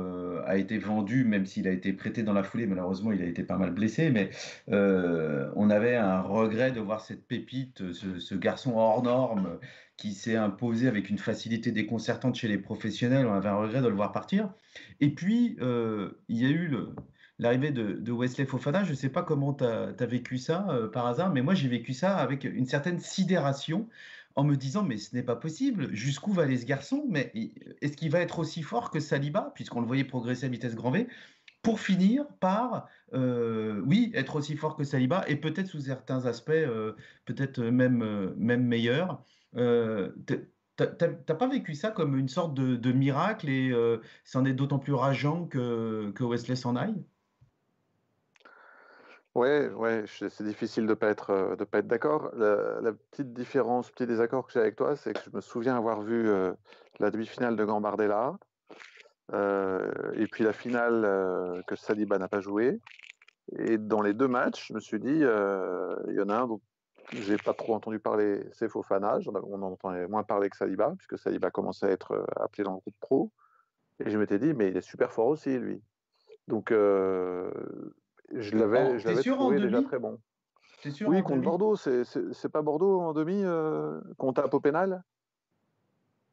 a été vendu, même s'il a été prêté dans la foulée, malheureusement il a été pas mal blessé, mais on avait un regret de voir cette pépite, ce, ce garçon hors norme qui s'est imposé avec une facilité déconcertante chez les professionnels. On avait un regret de le voir partir. Et puis, il y a eu le, l'arrivée de, Wesley Fofana. Je ne sais pas comment tu as, vécu ça euh, par hasard, mais moi j'ai vécu ça avec une certaine sidération en me disant mais ce n'est pas possible, jusqu'où va aller ce garçon? Mais est-ce qu'il va être aussi fort que Saliba, puisqu'on le voyait progresser à vitesse grand V pour finir par, euh, oui, être aussi fort que Saliba et peut-être sous certains aspects, euh, peut-être même, même meilleur. T'as pas vécu ça comme une sorte de, miracle et c'en est d'autant plus rageant que, que Wesley s'en aille? Ouais, ouais, c'est difficile de pas être euh, pas être d'accord. La, petite différence, petit désaccord que j'ai avec toi, c'est que je me souviens avoir vu euh, la demi-finale de Gambardella euh, et puis la finale que Saliba n'a pas joué. Et dans les deux matchs, je me suis dit, il y en a un dont j'ai pas trop entendu parler, c'est Fofana. On en entendait moins parler que Saliba, puisque Saliba commençait à être appelé dans le groupe pro. Et je m'étais dit, mais il est super fort aussi, lui. Donc, je l'avais, je l'avais trouvé déjà très bon. Sûr oui, contre Bordeaux, c'est pas Bordeaux en demi euh, qu'on tape au pénal?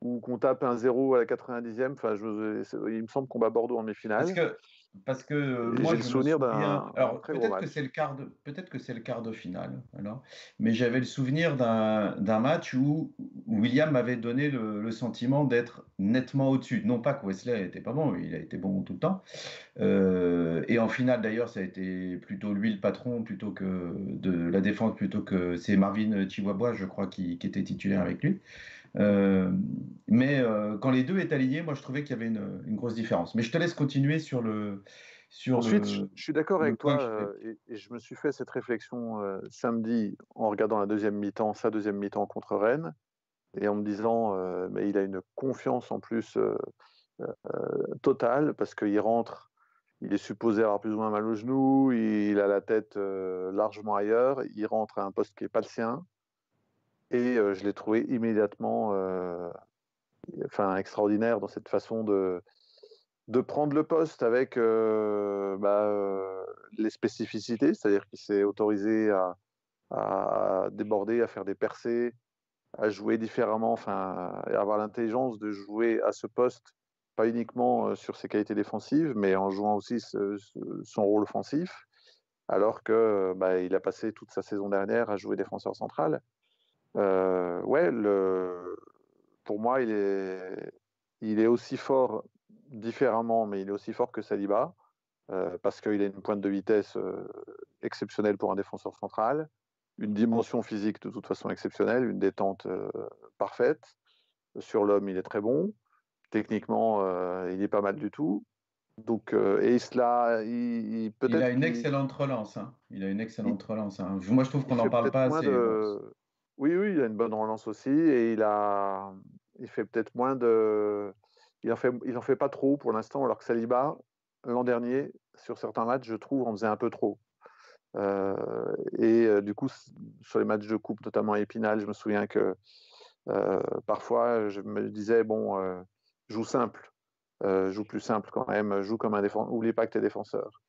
Ou qu'on tape un 0 à la 90e enfin, je, Il me semble qu'on bat Bordeaux en demi-finale. Parce que parce que euh, moi, j'ai le souvenir d'un. Alors, peut-être que c'est le quart de, peut-être que c'est le quart de finale, alors, mais j'avais le souvenir d'un match où, William m'avait donné le, sentiment d'être nettement au-dessus. Non pas que Wesley n'était pas bon, il a été bon tout le temps. Euh, et en finale, d'ailleurs, ça a été plutôt lui le patron plutôt que de la défense, plutôt que c'est Marvin Chihuahua, je crois, qui, qui était titulaire avec lui. Euh, mais euh, quand les deux étaient alignés, moi je trouvais qu'il y avait une, grosse différence. Mais je te laisse continuer sur le. Sur Ensuite, je, suis d'accord avec toi euh, et, je me suis fait cette réflexion samedi en regardant la deuxième mi-temps, sa deuxième mi-temps contre Rennes, et en me disant, mais il a une confiance en plus totale parce qu'il rentre il est supposé avoir plus ou moins mal au genou, il a la tête largement ailleurs, il rentre à un poste qui n'est pas le sien, et je l'ai trouvé immédiatement enfin, extraordinaire dans cette façon de, de prendre le poste avec bah, les spécificités, c'est-à-dire qu'il s'est autorisé à, à, déborder, à faire des percées, à jouer différemment, enfin, à avoir l'intelligence de jouer à ce poste, pas uniquement sur ses qualités défensives, mais en jouant aussi son rôle offensif, alors que bah, il a passé toute sa saison dernière à jouer défenseur central. Euh, ouais, le, pour moi, il est, il est aussi fort différemment, mais il est aussi fort que Saliba, euh, parce qu'il a une pointe de vitesse euh, exceptionnelle pour un défenseur central, une dimension physique de toute façon exceptionnelle, une détente parfaite. Sur l'homme, il est très bon. Techniquement, il est pas mal du tout. Donc, et cela, il, peut Il a une excellente relance. Hein. Il a une excellente relance. Hein. Moi, je trouve qu'on n'en parle pas assez. Oui, oui, il a une bonne relance aussi et il a, il fait peut-être moins de, il en fait, il en fait pas trop pour l'instant, alors que Saliba l'an dernier sur certains matchs, je trouve, en faisait un peu trop. Euh, et euh, du coup, sur les matchs de coupe, notamment à Épinal, je me souviens que euh, parfois, je me disais bon, joue simple, joue plus simple quand même, joue comme un défenseur. Oublie pas que tu es défenseur.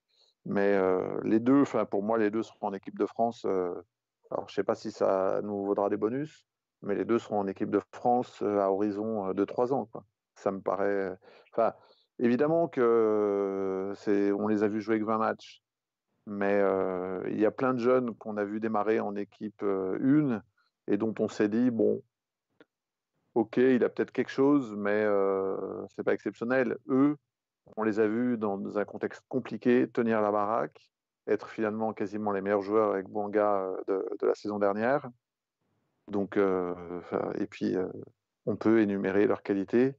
Mais les deux, enfin pour moi, les deux sont en équipe de France alors, je ne sais pas si ça nous vaudra des bonus, mais les deux seront en équipe de France euh, à horizon euh, de trois ans. Ça me paraît. Enfin, évidemment que c'est, on les a vus jouer que 20 matchs, mais euh, il y a plein de jeunes qu'on a vu démarrer en équipe 1 et dont on s'est dit bon, ok, il a peut-être quelque chose, mais c'est pas exceptionnel. Eux, on les a vus dans un contexte compliqué tenir la baraque être finalement quasiment les meilleurs joueurs avec Bouanga euh, de, la saison dernière. Donc, euh, et puis, euh, on peut énumérer leurs qualités.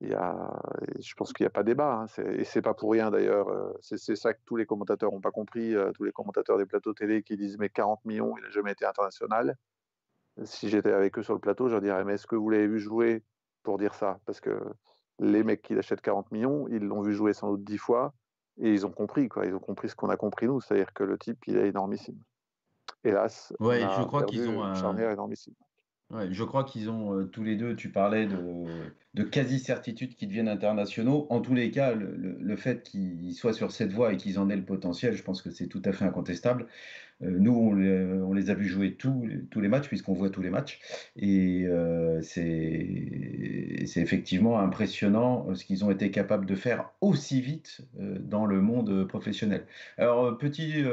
Il y a, je pense qu'il n'y a pas débat. Hein. Et c'est pas pour rien d'ailleurs. C'est ça que tous les commentateurs n'ont pas compris. tous les commentateurs des plateaux télé qui disent mais 40 millions, il n'a jamais été international. Si j'étais avec eux sur le plateau, je leur dirais mais est-ce que vous l'avez vu jouer pour dire ça? Parce que les mecs qui l'achètent 40 millions, ils l'ont vu jouer sans doute 10 fois. Et ils ont compris, quoi. Ils ont compris ce qu'on a compris nous, c'est-à-dire que le type, il est énormissime. Hélas, ouais, je crois qu'ils ont un charnière énormissime. Je crois qu'ils ont euh, tous les deux, tu parlais de, de quasi-certitude qu'ils deviennent internationaux. En tous les cas, le, fait qu'ils soient sur cette voie et qu'ils en aient le potentiel, je pense que c'est tout à fait incontestable. Euh, nous, on les, a vus jouer tous, tous les matchs, puisqu'on voit tous les matchs. Et euh, c'est effectivement impressionnant ce qu'ils ont été capables de faire aussi vite dans le monde professionnel. Alors, petit,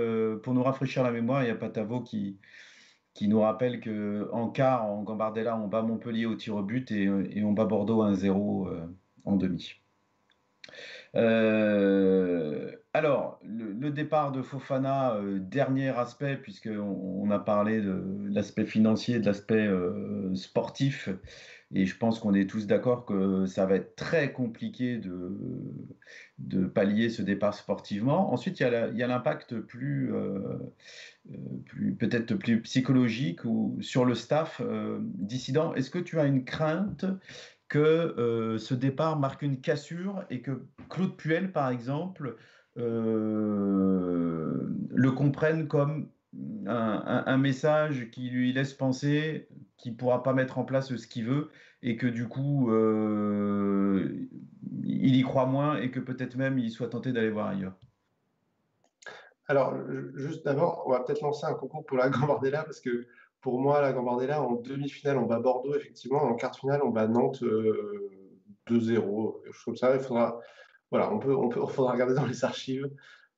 pour nous rafraîchir la mémoire, il y a Patavo qui qui nous rappelle que en quart, en Gambardella, on bat Montpellier au tir au but et, et on bat Bordeaux 1-0 euh, en demi. Euh, alors, le, départ de Fofana, euh, dernier aspect, puisqu'on on a parlé de l'aspect financier, de l'aspect euh, sportif, et je pense qu'on est tous d'accord que ça va être très compliqué de, de pallier ce départ sportivement. Ensuite, il y a l'impact plus, euh, plus peut-être plus psychologique ou sur le staff dissident. Est-ce que tu as une crainte que ce départ marque une cassure et que Claude Puel, par exemple, euh, le comprennent comme un, message qui lui laisse penser qu'il ne pourra pas mettre en place ce qu'il veut et que du coup, euh, il y croit moins et que peut-être même il soit tenté d'aller voir ailleurs. Alors, juste d'abord, on va peut-être lancer un concours pour la Gambardella parce que pour moi, la Gambardella, en demi-finale, on bat Bordeaux, effectivement. En quart finale, on bat Nantes 2-0, euh, quelque chose comme ça. Il faudra, voilà, on peut, on peut, faudra regarder dans les archives.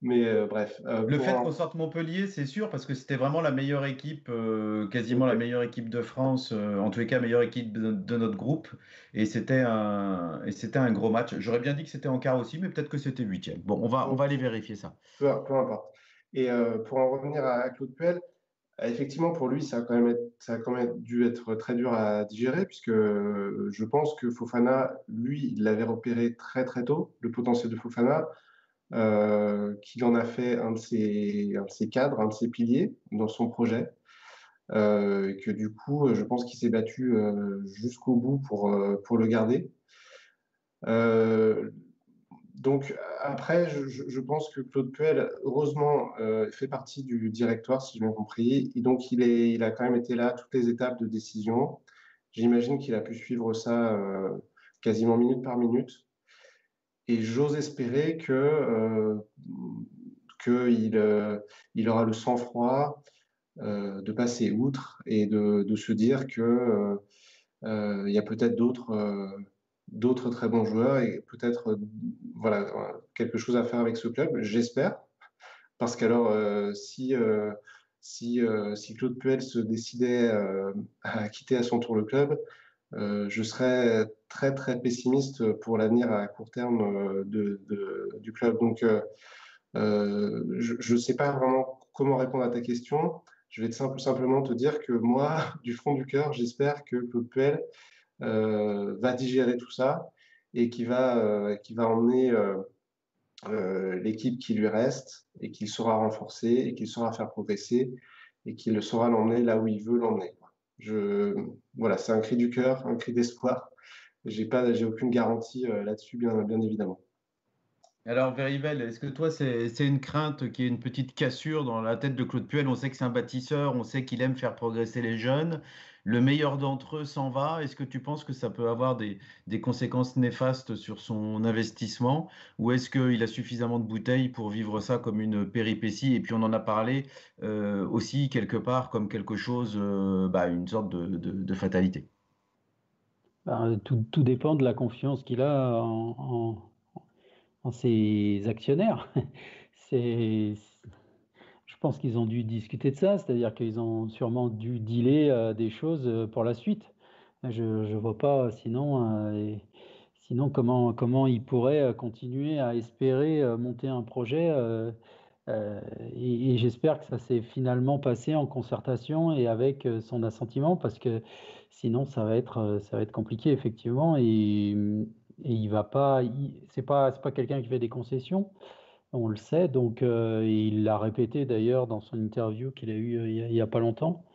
Mais euh, bref. Euh, le fait qu'on sorte Montpellier, c'est sûr, parce que c'était vraiment la meilleure équipe, euh, quasiment la meilleure équipe de France, en tous les cas, meilleure équipe de, notre groupe. Et c'était un, et c'était un gros match. J'aurais bien dit que c'était en quart aussi, mais peut-être que c'était huitième. Bon, on va, on va aller vérifier ça. Peu, peu importe. Et pour en revenir à Claude Puel, effectivement, pour lui, ça a, quand même ça a quand même dû être très dur à digérer, puisque je pense que Fofana, lui, il l'avait repéré très très tôt, le potentiel de Fofana, euh, qu'il en a fait un de, ses, un de ses cadres, un de ses piliers dans son projet, et que du coup, je pense qu'il s'est battu jusqu'au bout pour, pour le garder. Donc après, je, pense que Claude Puel, heureusement, euh, fait partie du directoire, si j'ai bien compris. Et donc, il, est, il a quand même été là à toutes les étapes de décision. J'imagine qu'il a pu suivre ça euh, quasiment minute par minute. Et j'ose espérer que euh, qu'il il aura le sang-froid de passer outre et de, de se dire que il y a peut-être d'autres d'autres très bons joueurs et peut-être euh, voilà, quelque chose à faire avec ce club, j'espère. Parce qu'alors, euh, si, euh, si, si, Claude Puel se décidait à quitter à son tour le club, je serais très très pessimiste pour l'avenir à court terme de, du club. Donc, je ne sais pas vraiment comment répondre à ta question. Je vais simple, simplement te dire que moi, du fond du cœur, j'espère que Claude euh, va digérer tout ça et qui va, euh, qui va emmener euh, l'équipe qui lui reste et qu'il saura renforcer et qu'il saura faire progresser et qu'il saura l'emmener là où il veut l'emmener. Je, voilà, c'est un cri du cœur, un cri d'espoir. J'ai pas, j'ai aucune garantie là-dessus, bien, bien évidemment. Alors, Verivel, est-ce que toi, c'est une crainte qui est une petite cassure dans la tête de Claude Puel? On sait que c'est un bâtisseur, on sait qu'il aime faire progresser les jeunes le meilleur d'entre eux s'en va. Est-ce que tu penses que ça peut avoir des, conséquences néfastes sur son investissement? Ou est-ce qu'il a suffisamment de bouteilles pour vivre ça comme une péripétie? Et puis on en a parlé euh, aussi quelque part comme quelque chose, euh, bah, une sorte de, fatalité. Ben, tout, dépend de la confiance qu'il a en, en ses actionnaires. Je pense qu'ils ont dû discuter de ça, c'est-à-dire qu'ils ont sûrement dû dealer euh, des choses euh, pour la suite. Je ne vois pas sinon, euh, sinon comment, comment ils pourraient continuer à espérer monter un projet. et, j'espère que ça s'est finalement passé en concertation et avec son assentiment, parce que sinon ça va être, ça va être compliqué effectivement. Et, et il va pas, c'est pas, pas quelqu'un qui fait des concessions. On le sait, donc euh, il l'a répété d'ailleurs dans son interview qu'il a eu euh, il n'y a, pas longtemps.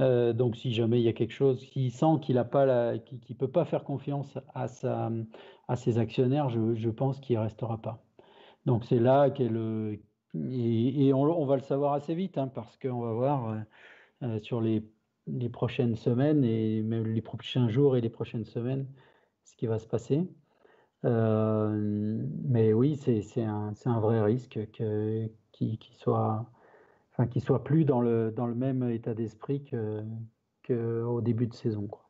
Euh, donc si jamais il y a quelque chose, s'il sent qu'il a pas la, peut pas faire confiance à sa, à ses actionnaires, je, pense qu'il restera pas. Donc c'est là qu'elle et, et on, va le savoir assez vite hein, parce qu'on va voir sur les, les prochaines semaines et même les prochains jours et les prochaines semaines ce qui va se passer. Euh, mais oui, c'est un, un, vrai risque qu'il qui soit, enfin, soit plus dans le, dans le même état d'esprit qu'au que début de saison. Quoi.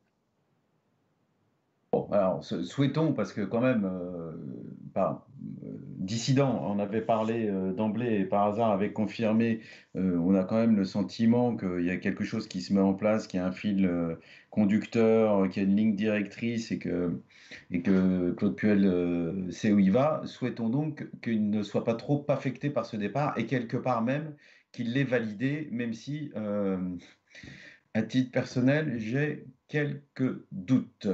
Bon, alors souhaitons, parce que quand même, euh, dissident en avait parlé d'emblée et par hasard avait confirmé, on a quand même le sentiment qu'il y a quelque chose qui se met en place, qu'il y a un fil conducteur, qu'il y a une ligne directrice et que, et que Claude Puel sait où il va. Souhaitons donc qu'il ne soit pas trop affecté par ce départ et quelque part même qu'il l'ait validé, même si, à titre personnel, j'ai quelques doutes.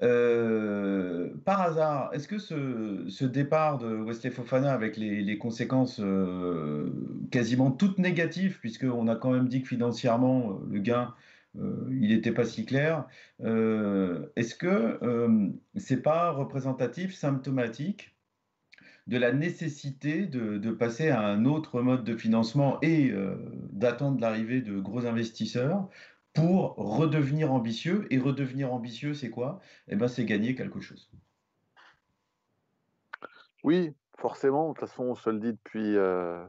Euh, par hasard, est-ce que ce, départ de Wesley Fofana avec les, conséquences euh, quasiment toutes négatives, puisqu'on a quand même dit que financièrement, le gain, euh, il n'était pas si clair, est-ce que c'est pas représentatif, symptomatique de la nécessité de, passer à un autre mode de financement et d'attendre l'arrivée de gros investisseurs pour redevenir ambitieux. Et redevenir ambitieux, c'est quoi? Eh ben, c'est gagner quelque chose. Oui, forcément. De toute façon, on se le dit depuis, euh,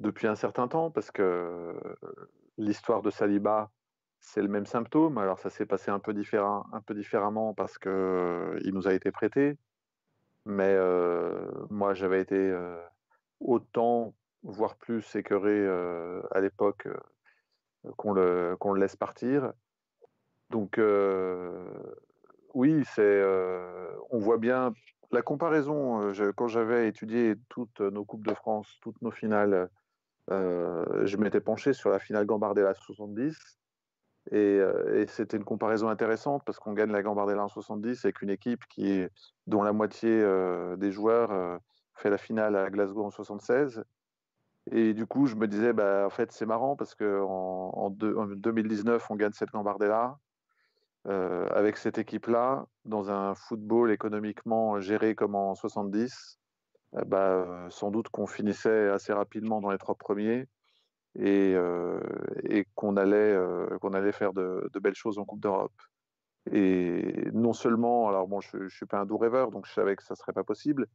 depuis un certain temps, parce que l'histoire de Saliba, c'est le même symptôme. Alors, ça s'est passé un peu, un peu différemment parce qu'il euh, nous a été prêté. Mais euh, moi, j'avais été autant, voire plus écœuré à l'époque qu'on le, laisse partir. Donc, euh, oui, c'est, euh, on voit bien la comparaison. Euh, quand j'avais étudié toutes nos Coupes de France, toutes nos finales, je m'étais penché sur la finale Gambardella 70. Et, et c'était une comparaison intéressante parce qu'on gagne la Gambardella en 70 avec une équipe qui dont la moitié des joueurs fait la finale à Glasgow en 76 et du coup, je me disais, bah, en fait, c'est marrant parce qu'en en, 2019, on gagne cette Gambardella euh, avec cette équipe-là, dans un football économiquement géré comme en 70. Eh bah, sans doute qu'on finissait assez rapidement dans les trois premiers et, euh, et qu'on allait, euh, qu'on allait faire de, de, belles choses en Coupe d'Europe. Et non seulement, alors bon, je ne suis pas un doux rêveur, donc je savais que ça ne serait pas possible,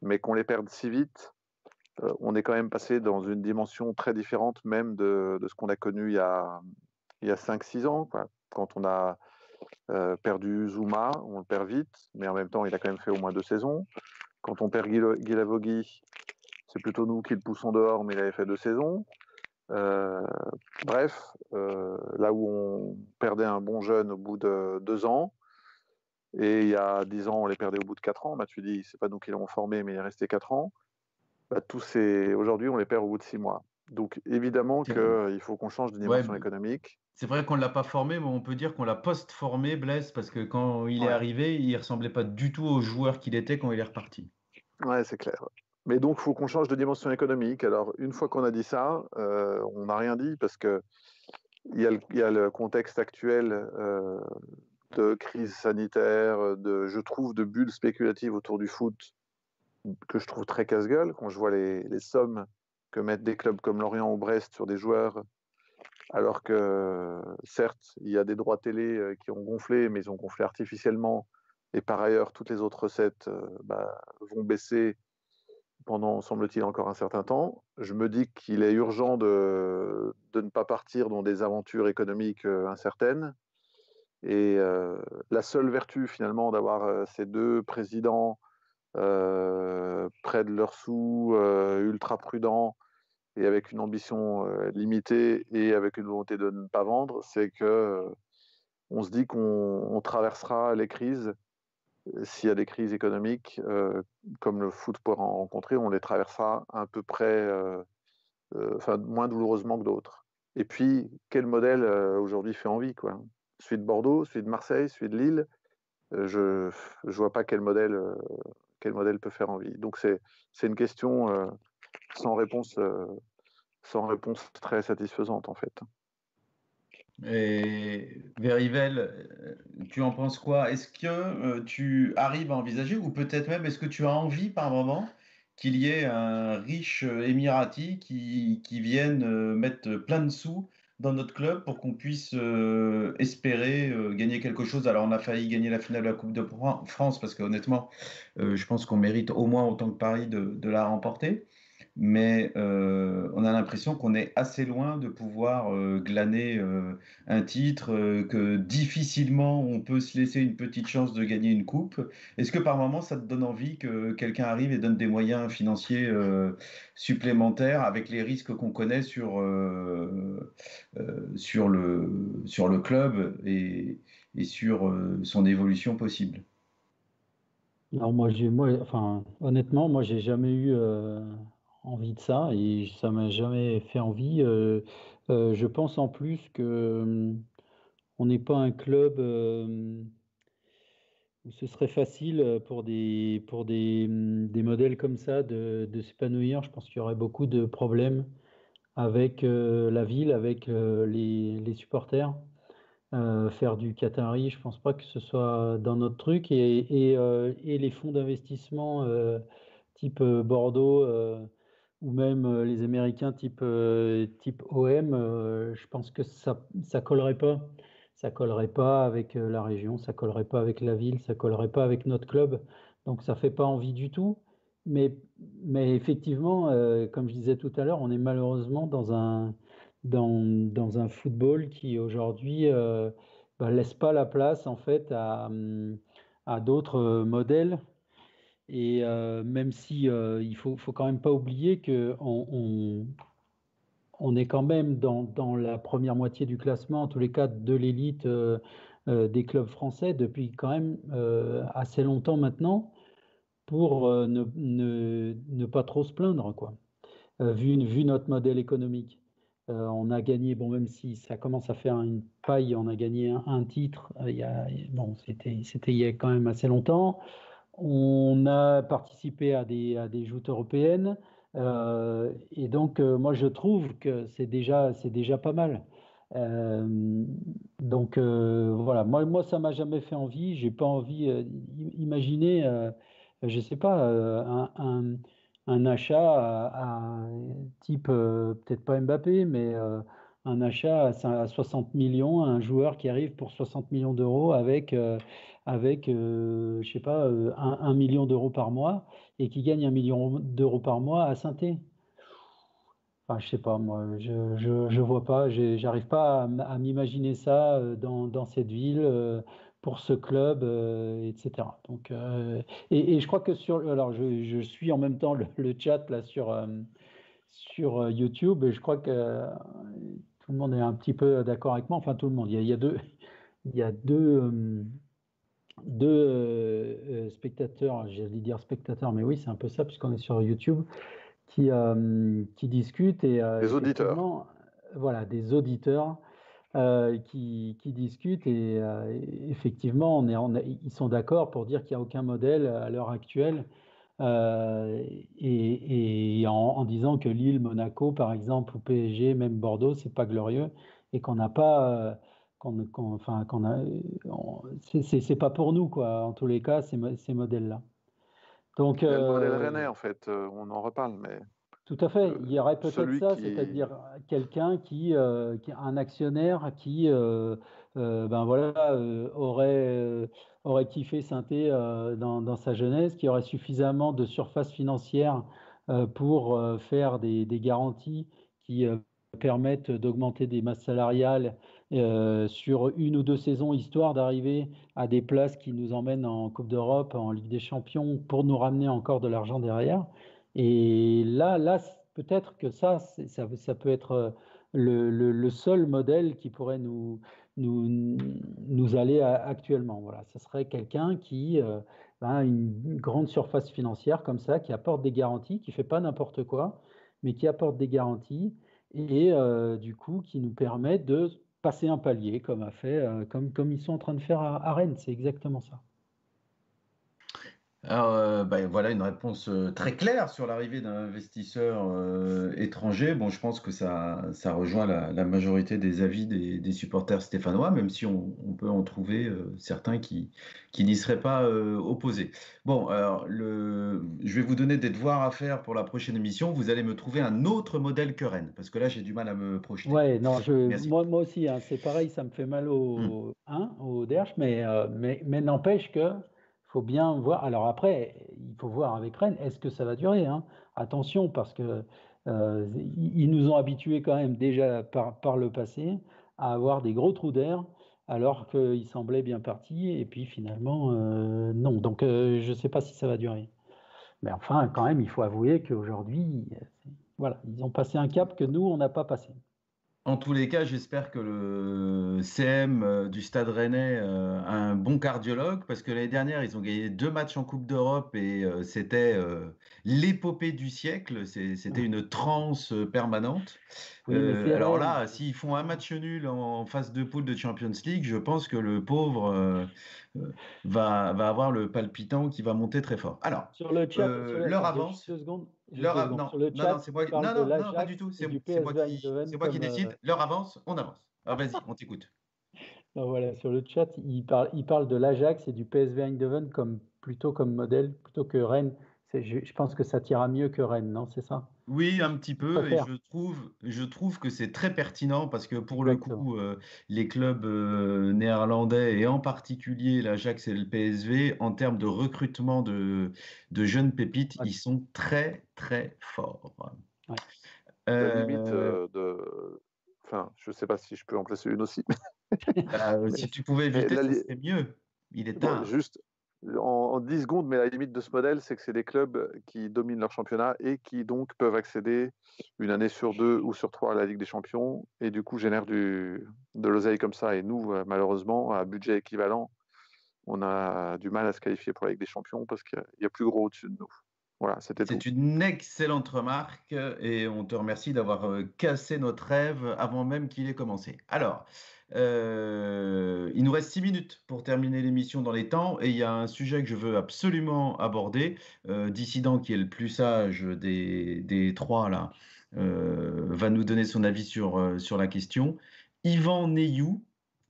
mais qu'on les perde si vite, on est quand même passé dans une dimension très différente même de, ce qu'on a connu il y a, il y a 5-6 ans. Quand on a perdu Zuma, on le perd vite, mais en même temps, il a quand même fait au moins deux saisons. Quand on perd Guilavogui, c'est plutôt nous qui le poussons dehors, mais il avait fait deux saisons. Bref, là où on perdait un bon jeune au bout de deux ans, et il y a dix ans, on les perdait au bout de quatre ans, tu dis, c'est pas nous qui l'avons formé, mais il est resté quatre ans bah, tous ces... aujourd'hui, on les perd au bout de six mois. Donc évidemment qu'il faut qu'on change de dimension économique. C'est vrai qu'on ne l'a pas formé, mais on peut dire qu'on l'a post-formé, Blaise, parce que quand il est arrivé, il ne ressemblait pas du tout au joueur qu'il était quand il est reparti. Ouais, c'est clair. Mais donc, il faut qu'on change de dimension économique. Alors, une fois qu'on a dit ça, euh, on n'a rien dit parce que il y, a le contexte actuel euh, de crise sanitaire, de, je trouve, de bulles spéculatives autour du foot que je trouve très casse-gueule quand je vois les, sommes que mettent des clubs comme Lorient ou Brest sur des joueurs, alors que certes, il y a des droits télé euh, qui ont gonflé, mais ils ont gonflé artificiellement, et par ailleurs, toutes les autres recettes euh, bah, vont baisser pendant, semble-t-il, encore un certain temps. Je me dis qu'il est urgent de, de, ne pas partir dans des aventures économiques euh, incertaines. Et la seule vertu, finalement, d'avoir ces deux présidents près de leurs sous, euh, ultra prudents et avec une ambition euh, limitée et avec une volonté de ne pas vendre, c'est que on se dit qu'on traversera les crises s'il y a des crises économiques, comme le foot pourra en rencontrer, on les traversera à peu près, moins douloureusement que d'autres. Et puis, quel modèle aujourd'hui fait envie quoi? Celui de Bordeaux, celui de Marseille, celui de Lille. je ne vois pas quel modèle quel modèle peut faire envie. Donc c'est une question euh, sans réponse euh, sans réponse très satisfaisante en fait. Et Verivel, euh, tu en penses quoi? Est-ce que tu arrives à envisager, ou peut-être même est-ce que tu as envie par moment qu'il y ait un riche émirati qui, qui vienne mettre plein de sous dans notre club pour qu'on puisse euh, espérer euh, gagner quelque chose. Alors, on a failli gagner la finale de la Coupe de France parce qu'honnêtement, euh, je pense qu'on mérite au moins autant que Paris de, la remporter. Mais euh, on a l'impression qu'on est assez loin de pouvoir euh, glaner euh, un titre, que difficilement on peut se laisser une petite chance de gagner une coupe. Est-ce que par moment ça te donne envie que quelqu'un arrive et donne des moyens financiers supplémentaires avec les risques qu'on connaît sur, sur, le, sur le club et, et sur son évolution possible? Alors moi, j'ai, moi, enfin, honnêtement, moi, j'ai jamais eu envie de ça et ça m'a jamais fait envie. Euh, euh, je pense en plus que hum, on n'est pas un club euh, où ce serait facile pour des, pour des, hum, des modèles comme ça de, de s'épanouir. Je pense qu'il y aurait beaucoup de problèmes avec la ville, avec les, les supporters. faire du Qatari, je pense pas que ce soit dans notre truc. Et, et, et les fonds d'investissement type Bordeaux, ou même euh, les Américains type, euh, type OM, euh, je pense que ça ne collerait pas. Ça collerait pas avec la région, ça collerait pas avec la ville, ça collerait pas avec notre club. Donc ça fait pas envie du tout. Mais, mais effectivement, comme je disais tout à l'heure, on est malheureusement dans un, dans, dans un football qui aujourd'hui ne bah, laisse pas la place en fait à, à d'autres modèles et euh, même si euh, il faut, faut quand même pas oublier que on, on, est quand même dans, dans, la première moitié du classement, en tous les cas de l'élite euh, des clubs français depuis quand même assez longtemps maintenant, pour ne, ne, ne, pas trop se plaindre, quoi. vu, vu notre modèle économique. on a gagné, bon, même si ça commence à faire une paille, on a gagné un, titre. il y a, bon, c'était il y a quand même assez longtemps. On a participé à des, à des joutes européennes. Euh, et donc, euh, moi, je trouve que c'est déjà, déjà pas mal. Euh, donc, voilà, moi, moi ça m'a jamais fait envie. J'ai pas envie d'imaginer, je sais pas, un, un, achat à, type, peut-être pas Mbappé, mais un achat à 60 millions, un joueur qui arrive pour 60 millions d'euros avec avec, euh, je sais pas, euh, un, million d'euros par mois et qui gagne un million d'euros par mois à saint Enfin, je sais pas, moi, je, je, vois pas, j'arrive pas à, m'imaginer ça euh, dans, cette ville, pour ce club, etc. Donc, et, je crois que sur, alors je, suis en même temps le, chat là sur, sur YouTube et je crois que tout le monde est un petit peu d'accord avec moi, enfin tout le monde, il y a, deux, il y a deux deux euh, euh, spectateurs, j'allais dire spectateurs, mais oui, c'est un peu ça, puisqu'on est sur YouTube, qui, euh, qui discutent. Et, des auditeurs. Voilà, des auditeurs qui, qui, discutent. Et effectivement, on est, on ils sont d'accord pour dire qu'il n'y a aucun modèle à l'heure actuelle. et, et en, en, disant que Lille, Monaco, par exemple, ou PSG, même Bordeaux, c'est pas glorieux et qu'on n'a pas qu'on, enfin, qu'on a, c'est, pas pour nous, quoi, en tous les cas, ces, ces modèles-là. Donc, le modèle euh, Rennais, en fait, euh, on en reparle, mais. Tout à fait. Il y aurait peut-être ça, c'est-à-dire quelqu'un qui, euh, qui, un actionnaire qui, ben voilà, aurait, aurait kiffé synthé dans, dans, sa jeunesse, qui aurait suffisamment de surface financière pour faire des, des, garanties qui permettent d'augmenter des masses salariales euh, sur une ou deux saisons, histoire d'arriver à des places qui nous emmènent en Coupe d'Europe, en Ligue des Champions, pour nous ramener encore de l'argent derrière. Et là, là peut-être que ça, ça, peut être euh, le, seul modèle qui pourrait nous, nous, aller actuellement. Voilà, ce serait quelqu'un qui euh, a une grande surface financière comme ça, qui apporte des garanties, qui fait pas n'importe quoi, mais qui apporte des garanties et du coup qui nous permet de passer un palier, comme, a fait, euh, comme, comme ils sont en train de faire à Rennes. C'est exactement ça. Alors, euh, bah, voilà une réponse euh, très claire sur l'arrivée d'un investisseur euh, étranger. Bon, je pense que ça, ça rejoint la, majorité des avis des, supporters stéphanois, même si on, peut en trouver certains qui, qui n'y seraient pas opposés. Bon, alors, le, je vais vous donner des devoirs à faire pour la prochaine émission. Vous allez me trouver un autre modèle que Rennes, parce que là, j'ai du mal à me projeter. Ouais, non, je, moi, moi aussi, hein, c'est pareil, ça me fait mal au, mmh. hein, au derche, mais, mais, mais n'empêche que faut bien voir. Alors après, il faut voir avec Rennes, est-ce que ça va durer hein Attention, parce que ils nous ont habitués quand même déjà par, le passé à avoir des gros trous d'air alors qu'il semblait bien parti, et puis finalement, non. Donc, je ne sais pas si ça va durer. Mais enfin, quand même, il faut avouer qu'aujourd'hui, voilà, ils ont passé un cap que nous, on n'a pas passé. En tous les cas, j'espère que le CM euh, du Stade Rennais euh, a un bon cardiologue parce que l'année dernière, ils ont gagné deux matchs en Coupe d'Europe et euh, c'était l'épopée du siècle. C'était une transe permanente. alors là, s'ils font un match nul en phase de poule de Champions League, je pense que le pauvre va, va avoir le palpitant qui va monter très fort. Alors, sur le chat, leur avance. Leur non, non, non, c'est moi, non, non, non, pas du tout. C'est moi qui, moi qui décide. Leur avance, on avance. Ah, vas-y, on t'écoute. voilà, sur le chat, il parle, il parle de l'Ajax et du PSV Eindhoven comme plutôt comme modèle, plutôt que Rennes. Je, je, pense que ça tira mieux que Rennes, non C'est ça? Oui, un petit peu. Et je trouve, je trouve que c'est très pertinent parce que pour le coup, euh, les clubs euh, néerlandais et en particulier l'Ajax et le PSV, en termes de recrutement de, de jeunes pépites, ils sont très, très forts. Ouais. Euh, limite de. Enfin, je ne sais pas si je peux en placer une aussi. Bah, si tu pouvais éviter, c'est mieux. Il est tard. juste, en, 10 secondes, mais la limite de ce modèle, c'est que c'est des clubs qui dominent leur championnat et qui donc peuvent accéder une année sur deux ou sur trois à la Ligue des Champions et du coup génèrent de l'oseille comme ça. Et nous, euh, malheureusement, à budget équivalent, on a du mal à se qualifier pour la Ligue des Champions parce qu'il y a plus gros au-dessus de nous. Voilà, c'était C'est une excellente remarque et on te remercie d'avoir euh, cassé notre rêve avant même qu'il ait commencé. Alors, euh, il nous reste six minutes pour terminer l'émission dans les temps et il y a un sujet que je veux absolument aborder. Euh, Dissident, qui est le plus sage des, trois là, euh, va nous donner son avis sur, sur la question. Yvan Neyou,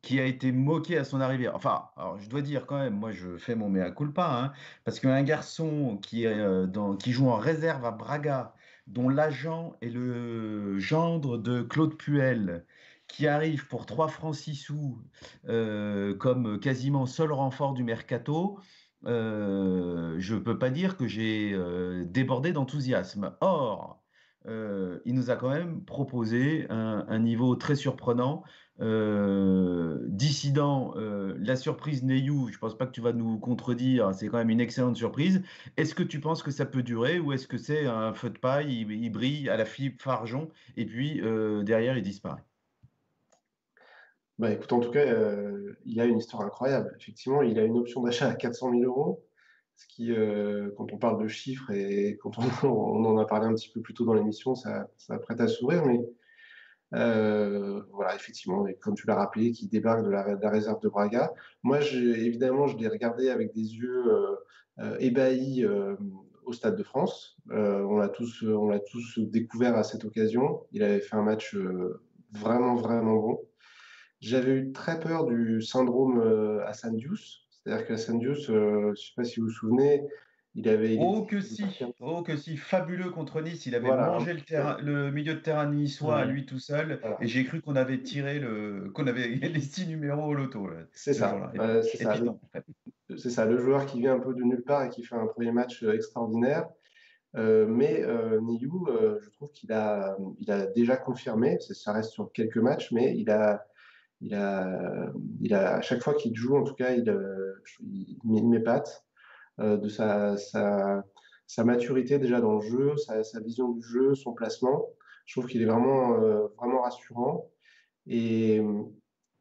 qui a été moqué à son arrivée. Enfin, alors je dois dire quand même, moi je fais mon mea culpa, hein, parce qu'un garçon qui, est, dans, qui joue en réserve à Braga, dont l'agent est le gendre de Claude Puel, qui arrive pour 3 francs 6 sous euh, comme quasiment seul renfort du mercato, euh, je ne peux pas dire que j'ai euh, débordé d'enthousiasme. Or, il nous a quand même proposé un, niveau très surprenant. Dissident, la surprise Neyou, je ne pense pas que tu vas nous contredire, c'est quand même une excellente surprise. Est-ce que tu penses que ça peut durer ou est-ce que c'est un feu de paille, il, brille à la Philippe Farjon et puis derrière il disparaît? Bah, écoute, en tout cas, euh, il a une histoire incroyable. Effectivement, il a une option d'achat à 400 000 euros, ce qui, euh, quand on parle de chiffres et quand on, en a parlé un petit peu plus tôt dans l'émission, ça, ça prête à sourire. Mais euh, voilà, effectivement, et comme tu l'as rappelé, qui débarque de la, réserve de Braga. Moi, évidemment, je l'ai regardé avec des yeux ébahis au Stade de France. on l'a tous, tous découvert à cette occasion. Il avait fait un match vraiment, vraiment bon. J'avais eu très peur du syndrome euh, Hassan Diouf. C'est-à-dire qu'Hassan Diouf, euh, je ne sais pas si vous vous souvenez, il avait. Oh que si, oh que si, fabuleux contre Nice. Il avait mangé le, terrain, le milieu de terrain niçois à lui tout seul. Et j'ai cru qu'on avait tiré le, qu'on avait les six numéros au loto. C'est ça. Euh, c'est ça. Ça. Le joueur qui vient un peu de nulle part et qui fait un premier match extraordinaire. mais euh, Niyou, je trouve qu'il a, il a déjà confirmé, ça reste sur quelques matchs, mais il a, il a, il a, à chaque fois qu'il joue, en tout cas, il, euh, il, m'épate euh, de sa, sa, maturité déjà dans le jeu, sa, vision du jeu, son placement. Je trouve qu'il est vraiment, euh, vraiment rassurant. Et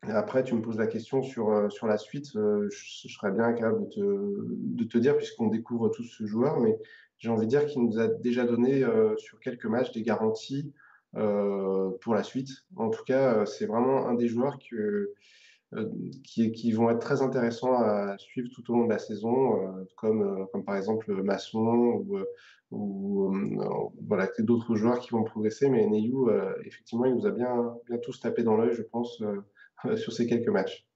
après, tu me poses la question sur, sur la suite. je, serais bien capable de te, de te dire, puisqu'on découvre tous ce joueur, mais j'ai envie de dire qu'il nous a déjà donné sur quelques matchs des garanties euh, pour la suite. En tout cas, euh, c'est vraiment un des joueurs que, euh, qui, qui, vont être très intéressants à suivre tout au long de la saison, comme, comme par exemple Masson ou, d'autres joueurs qui vont progresser. Mais Neyou, effectivement, il nous a bien, tous tapé dans l'œil, je pense, sur ces quelques matchs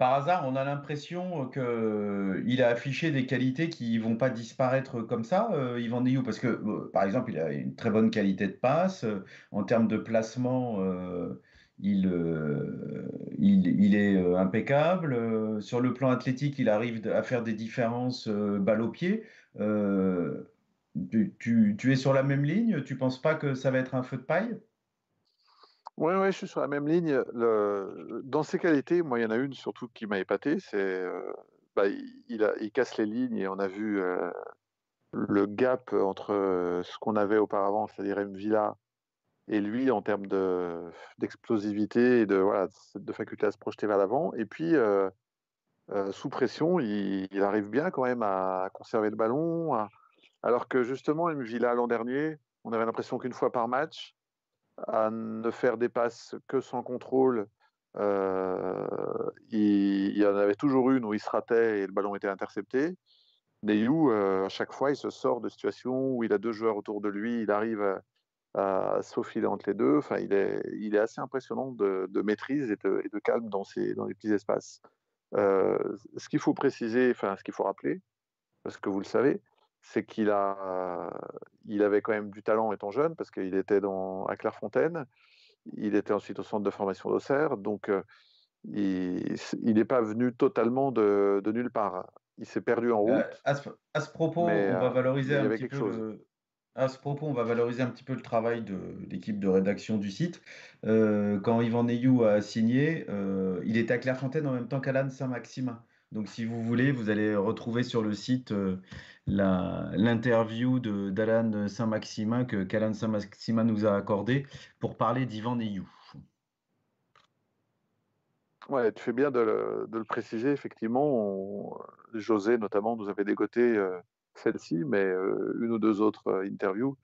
par hasard, on a l'impression qu'il a affiché des qualités qui ne vont pas disparaître comme ça, euh, Yvan Neyou, parce que, euh, par exemple, il a une très bonne qualité de passe. Euh, en termes de placement, il, il, est impeccable. Sur le plan athlétique, il arrive à faire des différences balle au pied. Tu, es sur la même ligne? Tu penses pas que ça va être un feu de paille? Oui, ouais, je suis sur la même ligne. Dans ses qualités, moi, il y en a une surtout qui m'a épaté, c'est euh, bah, il, casse les lignes et on a vu euh, le gap entre euh, ce qu'on avait auparavant, c'est-à-dire Villa, et lui en termes d'explosivité et de, voilà, de faculté à se projeter vers l'avant. Et puis, sous pression, il, arrive bien quand même à conserver le ballon, alors que justement, Villa l'an dernier, on avait l'impression qu'une fois par match, à ne faire des passes que sans contrôle. Euh, il, y en avait toujours une où il se ratait et le ballon était intercepté. Neyou, euh, à chaque fois, il se sort de situations où il a deux joueurs autour de lui, il arrive à, à s'aufiler entre les deux. Enfin, il est, il est assez impressionnant de, maîtrise et de, et de, calme dans, ces, dans les petits espaces. Euh, ce qu'il faut préciser, enfin, ce qu'il faut rappeler, parce que vous le savez, c'est qu'il a, il avait quand même du talent étant jeune, parce qu'il était dans, à Clairefontaine, il était ensuite au centre de formation d'Auxerre, donc euh, il n'est pas venu totalement de, de, nulle part. Il s'est perdu en euh, route. à, ce, propos, on va valoriser un petit peu le, à ce propos, on va valoriser un petit peu le travail de l'équipe de rédaction du site. quand Yvan Neyou a signé, il était à Clairefontaine en même temps qu'Alan Saint-Maximin. Donc, si vous voulez, vous allez retrouver sur le site l'interview d'Alan Saint-Maximin que qu'Alan Saint-Maximin nous a accordé pour parler d'Ivan Neyou. Ouais, tu fais bien de le, préciser. Effectivement, José notamment nous avait dégoté euh, celle-ci, mais euh, une ou deux autres euh, interviews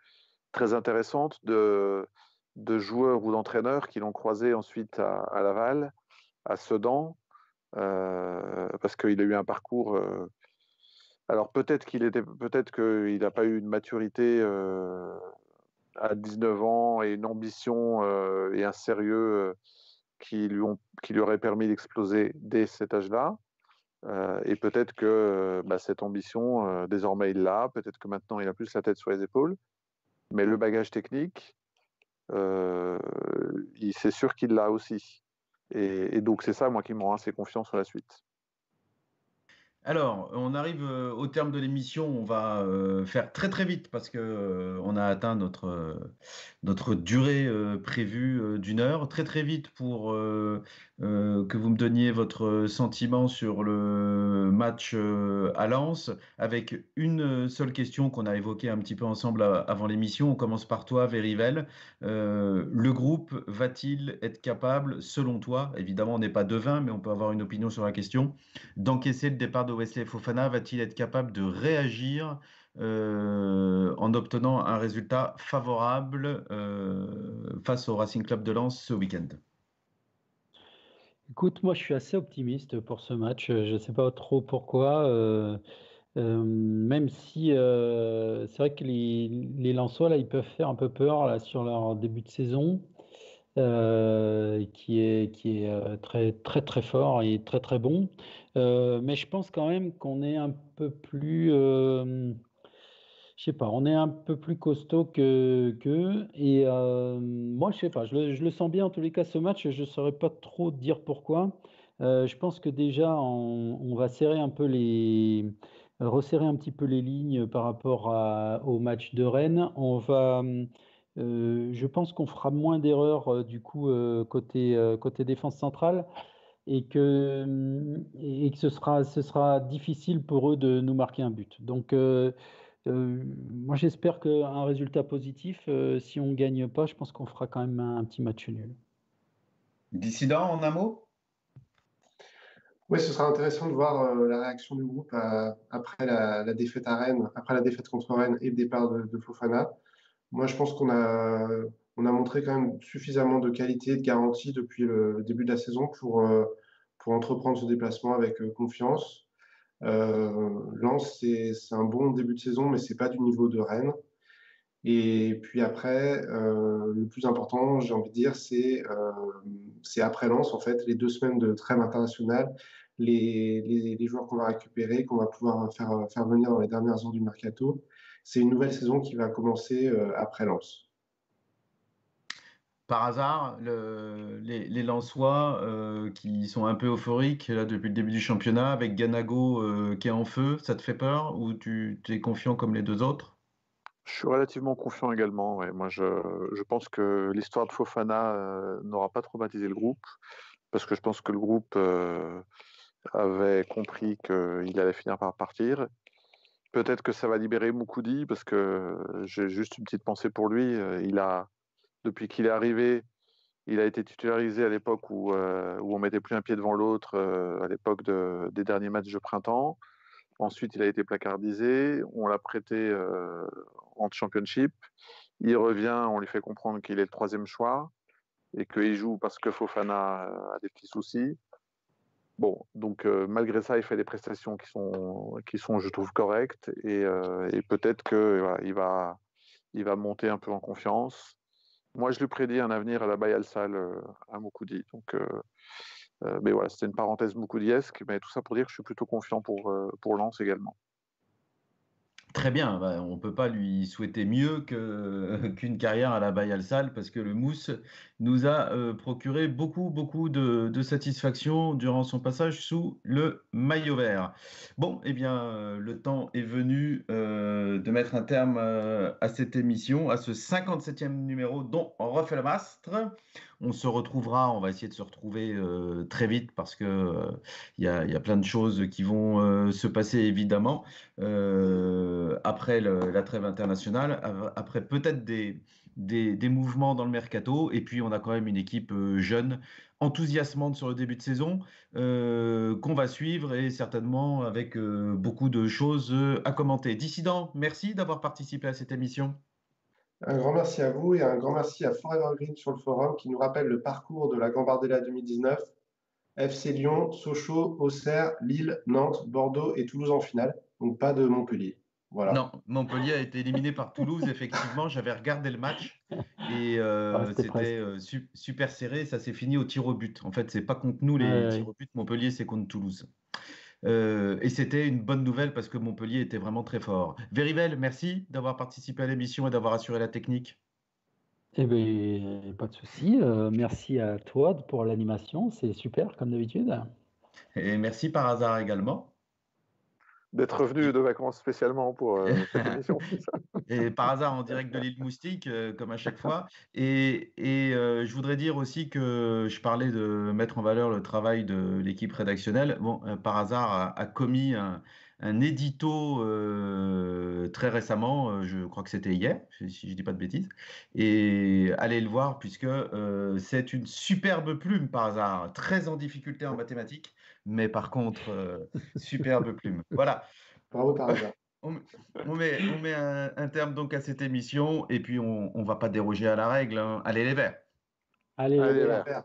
très intéressantes de, de joueurs ou d'entraîneurs qui l'ont croisé ensuite à, Laval, à Sedan, parce qu'il a eu un parcours alors peut-être qu'il était, peut-être qu'il n'a pas eu une maturité euh, à 19 ans et une ambition euh, et un sérieux euh, qui lui ont, qui lui aurait permis d'exploser dès cet âge-là. Et peut-être que bah, cette ambition, désormais il l'a. Peut-être que maintenant il a plus la tête sur les épaules. Mais le bagage technique, c'est sûr qu'il l'a aussi. Et, et donc c'est ça, moi, qui me rend assez confiant sur la suite. Alors, on arrive euh, au terme de l'émission. On va euh, faire très très vite parce que euh, on a atteint notre durée prévue d'une heure. Très très vite pour que vous me donniez votre sentiment sur le match à Lens, avec une seule question qu'on a évoquée un petit peu ensemble avant l'émission. On commence par toi, Verivel. le groupe va-t-il être capable, selon toi, évidemment, on n'est pas devin, mais on peut avoir une opinion sur la question, d'encaisser le départ de Wesley Fofana va-t-il être capable de réagir euh, en obtenant un résultat favorable euh, face au Racing Club de Lens ce week-end? Écoute, moi je suis assez optimiste pour ce match. Je ne sais pas trop pourquoi. Euh, même si c'est vrai que les, les Lensois là, ils peuvent faire un peu peur là, sur leur début de saison. Euh, qui est, euh, très, très, très fort et très, très bon. Euh, mais je pense quand même qu'on est un peu plus. je sais pas, on est un peu plus costaud que qu'eux. Et moi, je sais pas, je le, sens bien en tous les cas ce match. Je ne saurais pas trop dire pourquoi. je pense que déjà, on, va serrer un peu les resserrer un petit peu les lignes par rapport au match de Rennes. On va euh, je pense qu'on fera moins d'erreurs euh, du coup euh, côté, côté défense centrale et que, et que ce, sera, ce sera difficile pour eux de nous marquer un but. Donc moi j'espère qu'un résultat positif, si on ne gagne pas, je pense qu'on fera quand même un, petit match nul. Dissident en un mot? Oui, ce sera intéressant de voir la réaction du groupe après la, défaite à Rennes, après la défaite contre Rennes et le départ de Fofana. Moi, je pense qu'on a, on a montré quand même suffisamment de qualité de garantie depuis le début de la saison pour, euh, entreprendre ce déplacement avec euh, confiance. Euh, Lens, c'est un bon début de saison, mais c'est pas du niveau de Rennes. Et puis après, euh, le plus important, j'ai envie de dire, c'est après Lens, en fait, les deux semaines de trêve internationale, les, les, joueurs qu'on va récupérer, qu'on va pouvoir faire, venir dans les dernières heures du mercato c'est une nouvelle saison qui va commencer après Lens. Par hasard, les, Lensois euh, qui sont un peu euphoriques là, depuis le début du championnat, avec Ganago euh, qui est en feu, ça te fait peur ou tu es confiant comme les deux autres? Je suis relativement confiant également. Moi, je, je, pense que l'histoire de Fofana euh, n'aura pas traumatisé le groupe, parce que je pense que le groupe avait compris qu'il allait finir par partir. Peut-être que ça va libérer Moukoudi, parce que j'ai juste une petite pensée pour lui. Il a depuis qu'il est arrivé, il a été titularisé à l'époque où, euh, où on mettait plus un pied devant l'autre, euh, à l'époque des derniers matchs de printemps. Ensuite, il a été placardisé. On l'a prêté euh, en championship. Il revient, on lui fait comprendre qu'il est le troisième choix et qu'il joue parce que Fofana a des petits soucis. Bon, donc malgré ça, il fait des prestations qui sont, qui sont je trouve, correctes et, peut-être qu'il va, il va monter un peu en confiance. Moi, je lui prédis un avenir à la Bayal Salle euh, à Moukoudi. Donc, euh, euh, mais voilà, c'était une parenthèse Moukoudiesque, mais tout ça pour dire que je suis plutôt confiant pour, pour Lens également. Très bien, bah, on ne peut pas lui souhaiter mieux qu'une carrière à la Bayal Salle parce que le Mousse nous a procuré beaucoup, beaucoup de, de, satisfaction durant son passage sous le maillot vert. Bon, eh bien, le temps est venu de mettre un terme à cette émission, à ce 57e numéro dont on refait le mastre. On se retrouvera, on va essayer de se retrouver euh, très vite parce que euh, il y, a plein de choses qui vont euh, se passer évidemment après la trêve internationale, après peut-être des, des, mouvements dans le mercato, et puis on a quand même une équipe jeune, enthousiasmante sur le début de saison, qu'on va suivre et certainement avec beaucoup de choses à commenter. Dissident, merci d'avoir participé à cette émission. Un grand merci à vous et un grand merci à Forever Green sur le forum qui nous rappelle le parcours de la Gambardella 2019. FC Lyon, Sochaux, Auxerre, Lille, Nantes, Bordeaux et Toulouse en finale. Donc pas de Montpellier. Voilà. Non, Montpellier a été éliminé par Toulouse. Effectivement, j'avais regardé le match et euh, ah, c'était euh, super serré. Ça s'est fini au tir au but. En fait, c'est pas contre nous les tirs au but. Montpellier, c'est contre Toulouse. Euh, et c'était une bonne nouvelle parce que Montpellier était vraiment très fort. Verivel, merci d'avoir participé à l'émission et d'avoir assuré la technique. Eh bien, pas de souci. Euh, merci à toi pour l'animation. C'est super, comme d'habitude. Et merci par hasard également d'être revenu de vacances spécialement pour euh, cette émission. et par hasard en direct de l'île Moustique, euh, comme à chaque fois. Et, et euh, je voudrais dire aussi que je parlais de mettre en valeur le travail de l'équipe rédactionnelle. Bon, par hasard, a, commis un, un édito très récemment, je crois que c'était hier, si je ne dis pas de bêtises, et allez le voir puisque c'est une superbe plume par hasard, très en difficulté en mathématiques, mais par contre, euh, superbe plume. Voilà. Bravo par On, met, on met un, terme donc à cette émission et puis on ne va pas déroger à la règle. Hein. Allez les verts. Allez, les verts.